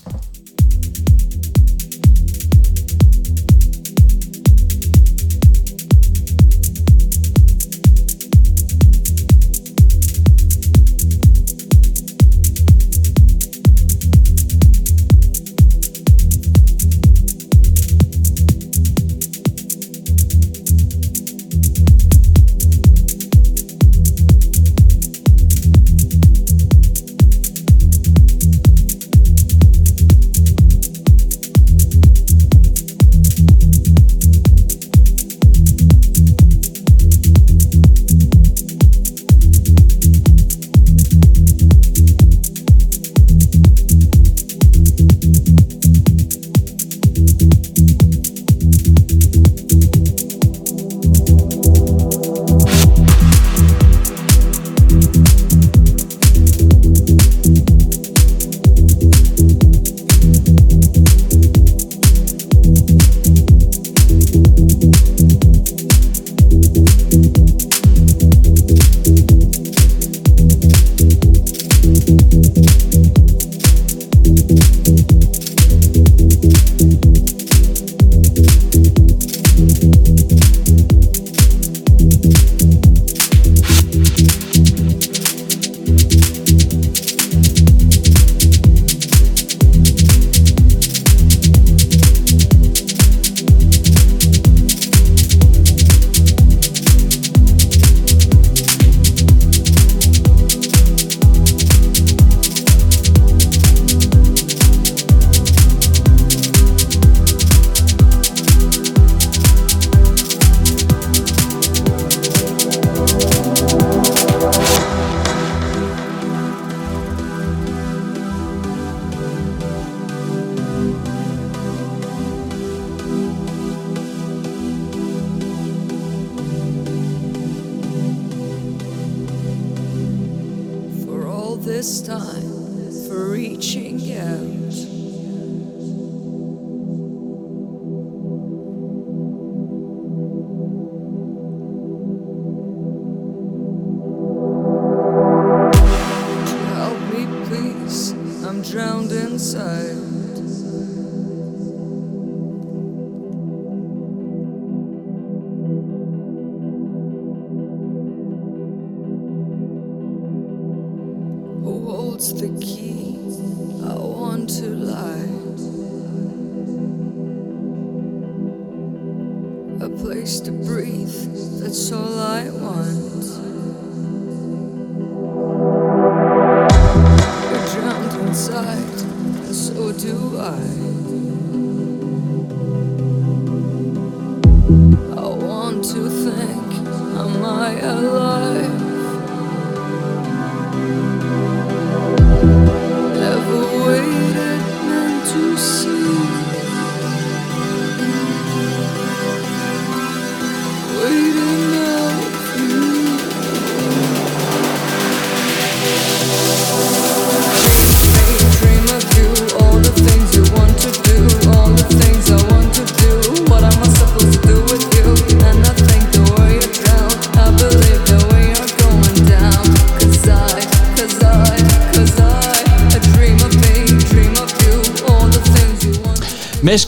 Speaker 8: Who holds the key? I want to lie. A place to breathe, that's all I want.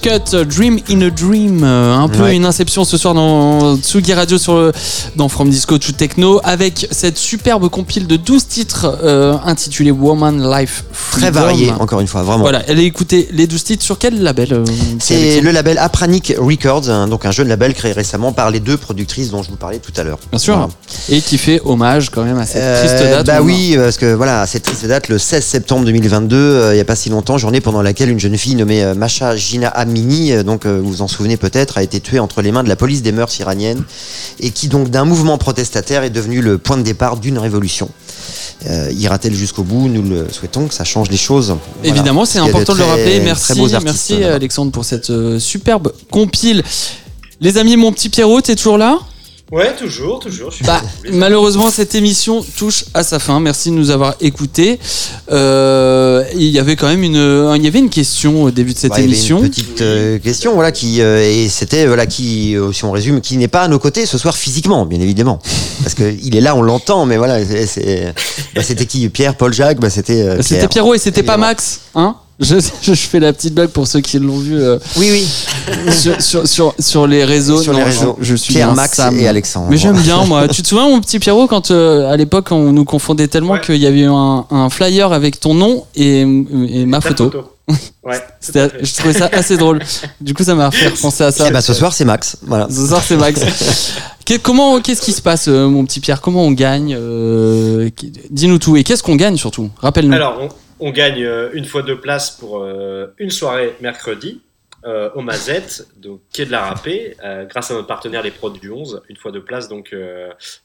Speaker 8: que Dream
Speaker 2: in a Dream, euh, un peu
Speaker 1: Ouais.
Speaker 2: une inception ce soir dans Tsugi Radio sur le, dans From Disco to Techno avec cette superbe compile de 12 titres euh, intitulée Woman Life
Speaker 1: Très
Speaker 2: Freedom.
Speaker 1: varié, encore une fois, vraiment.
Speaker 2: Voilà, allez écouter les 12 titres sur quel label euh,
Speaker 1: C'est le label Apranic Records, hein, donc un jeune label créé récemment par les deux productrices dont je vous parlais tout à l'heure.
Speaker 2: Bien sûr.
Speaker 1: Voilà.
Speaker 2: Et qui fait hommage quand même à cette
Speaker 1: Euh,
Speaker 2: triste date.
Speaker 1: Bah oui, parce que voilà, cette triste date, le 16 septembre 2022, euh, il n'y a pas si longtemps, journée pendant laquelle une jeune fille nommée Masha Gina Amini, euh, donc euh, vous vous en souvenez peut-être, a été tuée entre les mains de la police des mœurs iranienne et qui donc d'un mouvement protestataire est devenu le point de départ d'une révolution. Euh, Ira-t-elle jusqu'au bout? Nous le souhaitons que ça change les choses. Voilà.
Speaker 2: Évidemment, c'est important de, le rappeler. Merci,
Speaker 1: artistes,
Speaker 2: merci. Alexandre pour cette euh, superbe compile. Les amis, mon petit Pierrot, t'es toujours là?
Speaker 3: Ouais, toujours, toujours. Je suis
Speaker 2: Bah, malheureusement, cette émission touche à sa fin. Merci de nous avoir écoutés. Euh, il y avait quand même une, il y avait une question au début de cette
Speaker 1: Ouais, il y avait
Speaker 2: émission.
Speaker 1: Une petite euh, question, voilà, qui euh, et c'était voilà qui, euh, si on résume, qui n'est pas à nos côtés ce soir physiquement, bien évidemment, parce que il est là, on l'entend, mais voilà, c'est- c'est- bah, c'était qui? Pierre, Paul, Jacques, bah, c'était. euh,
Speaker 2: C'était. Pierrot et c'était pas. Max, hein? Je, je fais la petite blague pour ceux qui l'ont vu euh,
Speaker 1: Oui, oui.
Speaker 2: sur, sur, sur, sur les réseaux.
Speaker 1: Sur
Speaker 2: Non,
Speaker 1: les réseaux.
Speaker 2: Je, suis
Speaker 1: Pierre, Max
Speaker 2: Sam.
Speaker 1: et Alexandre.
Speaker 2: Mais j'aime bien, moi. tu te souviens, mon petit Pierrot, quand euh, à l'époque on nous confondait tellement
Speaker 3: Ouais.
Speaker 2: qu'il y avait eu un, un flyer avec ton nom et, et ma
Speaker 3: Ta
Speaker 2: photo.
Speaker 3: Ouais.
Speaker 2: Je trouvais ça assez drôle. Du coup, ça m'a fait repenser à ça.
Speaker 1: Eh ben, ce soir, c'est Max. Voilà.
Speaker 2: Ce soir, c'est Max. Comment, qu'est-ce qui se passe, euh, mon petit Pierre? Comment on gagne euh, Dis-nous tout. Et qu'est-ce qu'on gagne surtout? Rappelle-nous.
Speaker 3: Alors, on, on gagne euh, une fois deux places pour euh, une soirée mercredi euh, au Mazette, donc quai de la Râpée, euh, grâce à notre partenaire les Prods du 11. Une fois deux places donc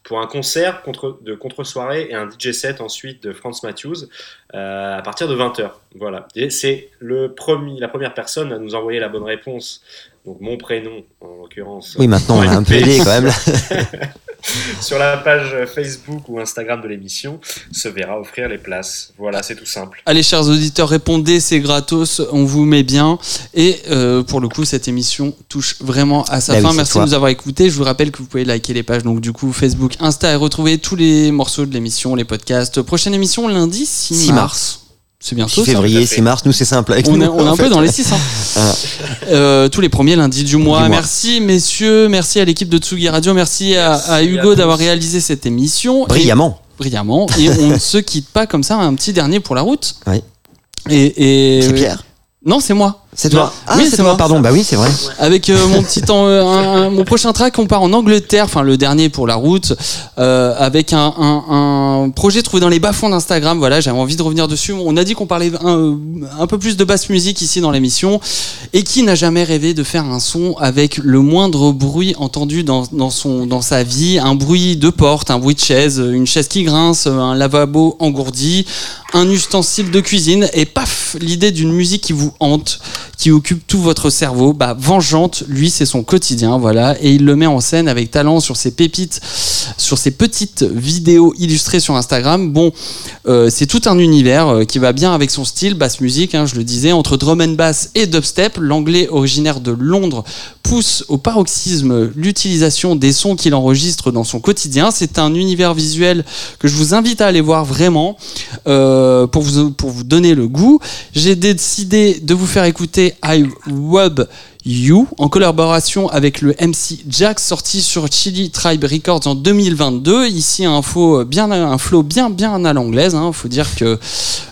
Speaker 3: pour un concert de contre-soirée et un DJ set ensuite de Franz Matthews à partir de 20h. Voilà. C'est le premier, la première personne à nous envoyer la bonne réponse. Donc mon prénom en l'occurrence.
Speaker 1: Oui, maintenant, on a un peu aidé quand même.
Speaker 3: sur la page Facebook ou Instagram de l'émission se verra offrir les places. Voilà, c'est tout simple.
Speaker 2: Allez, chers auditeurs, répondez, c'est gratos, on vous met bien. Et euh, pour le coup, cette émission touche vraiment à sa
Speaker 1: Bah
Speaker 2: fin. Merci
Speaker 1: toi.
Speaker 2: de nous avoir écoutés. Je vous rappelle que vous pouvez liker les pages, donc du coup, Facebook, Insta, et retrouver tous les morceaux de l'émission, les podcasts. Prochaine émission lundi 6,
Speaker 1: 6
Speaker 2: mars.
Speaker 1: mars.
Speaker 2: C'est bientôt
Speaker 1: 6
Speaker 2: ça.
Speaker 1: février. 6 mars, nous c'est simple. Avec
Speaker 2: On
Speaker 1: nous,
Speaker 2: est, on est
Speaker 1: en
Speaker 2: un peu dans les 6. Hein.
Speaker 1: Ah.
Speaker 2: Euh, tous les premiers lundis du mois.
Speaker 1: Du mois.
Speaker 2: Merci messieurs, merci à l'équipe de Tsugi Radio, merci, à-
Speaker 3: Merci
Speaker 2: à,
Speaker 3: à
Speaker 2: Hugo d'avoir réalisé cette émission. Et-
Speaker 1: Brillamment.
Speaker 2: brillamment. Et on ne se quitte pas comme ça, un petit dernier pour la route.
Speaker 1: Oui.
Speaker 2: Et, et
Speaker 1: C'est Pierre
Speaker 2: Non, c'est moi.
Speaker 1: C'est toi
Speaker 2: Non.
Speaker 1: Ah,
Speaker 2: Oui,
Speaker 1: c'est
Speaker 2: moi.
Speaker 1: pardon. Bah oui, c'est vrai.
Speaker 2: Avec euh, mon petit temps, euh, un- un- mon prochain track, on part en Angleterre, enfin le dernier pour la route, euh, avec un, un- un projet trouvé dans les bas-fonds d'Instagram. Voilà, j'avais envie de revenir dessus. On a dit qu'on parlait un, un peu plus de basse musique ici dans l'émission. Et qui n'a jamais rêvé de faire un son avec le moindre bruit entendu dans, dans son, dans sa vie, un bruit de porte, un bruit de chaise, une chaise qui grince, un lavabo engourdi, un ustensile de cuisine, et paf, l'idée d'une musique qui vous hante, qui occupe tout votre cerveau. Bah, Vengeante, lui, c'est son quotidien, voilà, et il le met en scène avec talent sur ses pépites sur ces petites vidéos illustrées sur Instagram. Bon, euh, c'est tout un univers euh, qui va bien avec son style, basse musique, hein, je le disais, entre drum and bass et dubstep. L'anglais originaire de Londres pousse au paroxysme l'utilisation des sons qu'il enregistre dans son quotidien. C'est un univers visuel que je vous invite à aller voir vraiment euh, pour, vous, pour vous donner le goût. J'ai décidé de vous faire écouter I Wub You en collaboration avec le MC Jax sorti sur Chili Tribe Records en 2022. Ici un flow bien un flow bien bien à l'anglaise. Il faut dire que euh,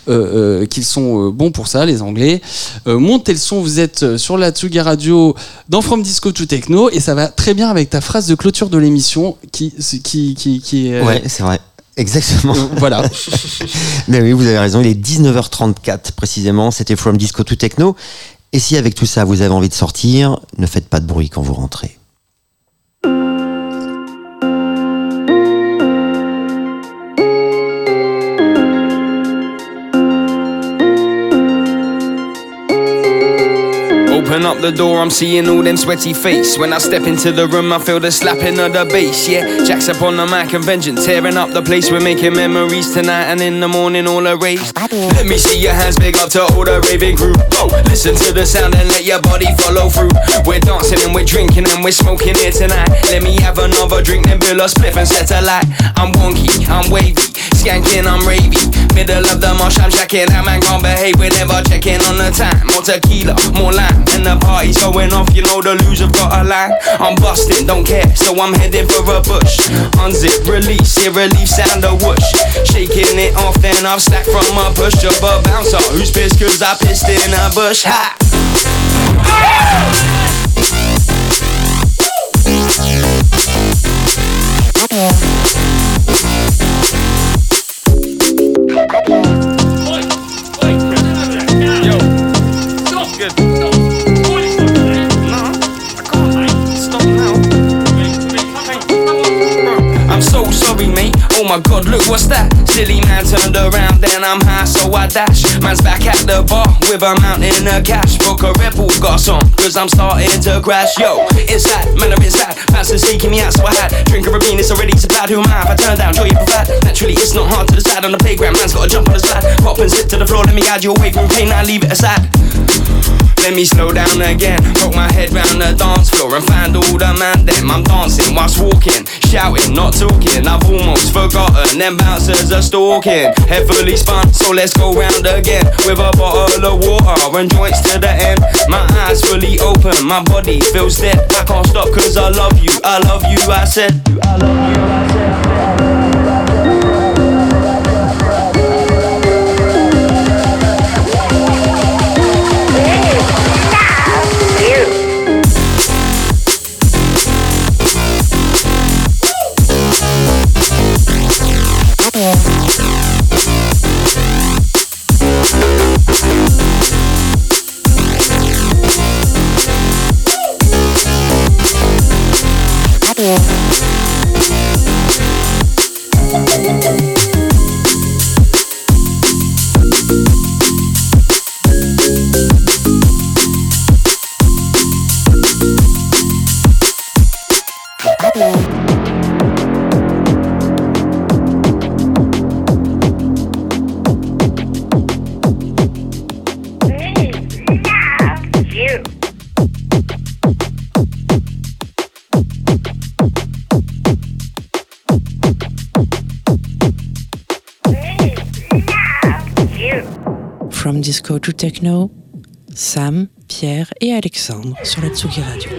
Speaker 2: euh, qu'ils sont euh, bons pour ça les Anglais. Euh, montez le son. Vous êtes euh, sur la Tsuga Radio dans From Disco to Techno et ça va très bien avec ta phrase de clôture de l'émission qui qui qui, qui est
Speaker 1: Ouais, c'est vrai. Exactement.
Speaker 2: euh, voilà.
Speaker 1: Mais oui, vous avez raison, il est 19h34 précisément, c'était From Disco to Techno. Et si avec tout ça vous avez envie de sortir, ne faites pas de bruit quand vous rentrez.
Speaker 9: Open up the door, I'm seeing all them sweaty face. When I step into the room, I feel the slapping of the bass. Yeah, Jack's up on the mic and vengeance, tearing up the place. We're making memories tonight, and in the morning, all erased. Let me see your hands big up to all the raving crew. Oh, listen to the sound and let your body follow through. We're dancing and we're drinking and we're smoking here tonight. Let me have another drink, then bill a spliff and set a light. I'm wonky, I'm wavy, skanking, I'm ravy. Middle of the marsh, I'm jacking. That man can't behave, we're never checking on the time. More tequila, more lime, and the party's going off. You know the loser got a line. I'm busting, don't care, so I'm heading for a bush. Unzip, release, hear relief, sound a whoosh. Shaking it off, then I've slacked from a push of a bouncer who's pissed cause I pissed in a bush. Ha! I'm mate. Oh my god, look what's that? Silly man turned around, then I'm high, so I dash. Man's back at the bar with a mountain of cash. Book a Bull got some, cause I'm starting to crash. Yo, it's that, man, it's that. Pastor's taking me out, so I had. Drink a Rabin, it's already supplied. Who am I? If I turn down, joy you provide. Naturally, it's not hard to decide on the playground. Man's gotta jump on the slide. Pop and slip to the floor, let me guide you away from pain, I leave it aside. Let me slow down again. Poke my head round the dance floor and find all the man them. I'm dancing whilst walking, shouting, not talking. I've almost forgotten them bouncers are stalking. Head fully spun, so let's go round again with a bottle of water and joints to the end. My eyes fully open, my body feels dead. I can't stop cause I love you, I love you, I said. I love you, I said.
Speaker 10: To Techno, Sam, Pierre et Alexandre sur la Tsugi Radio.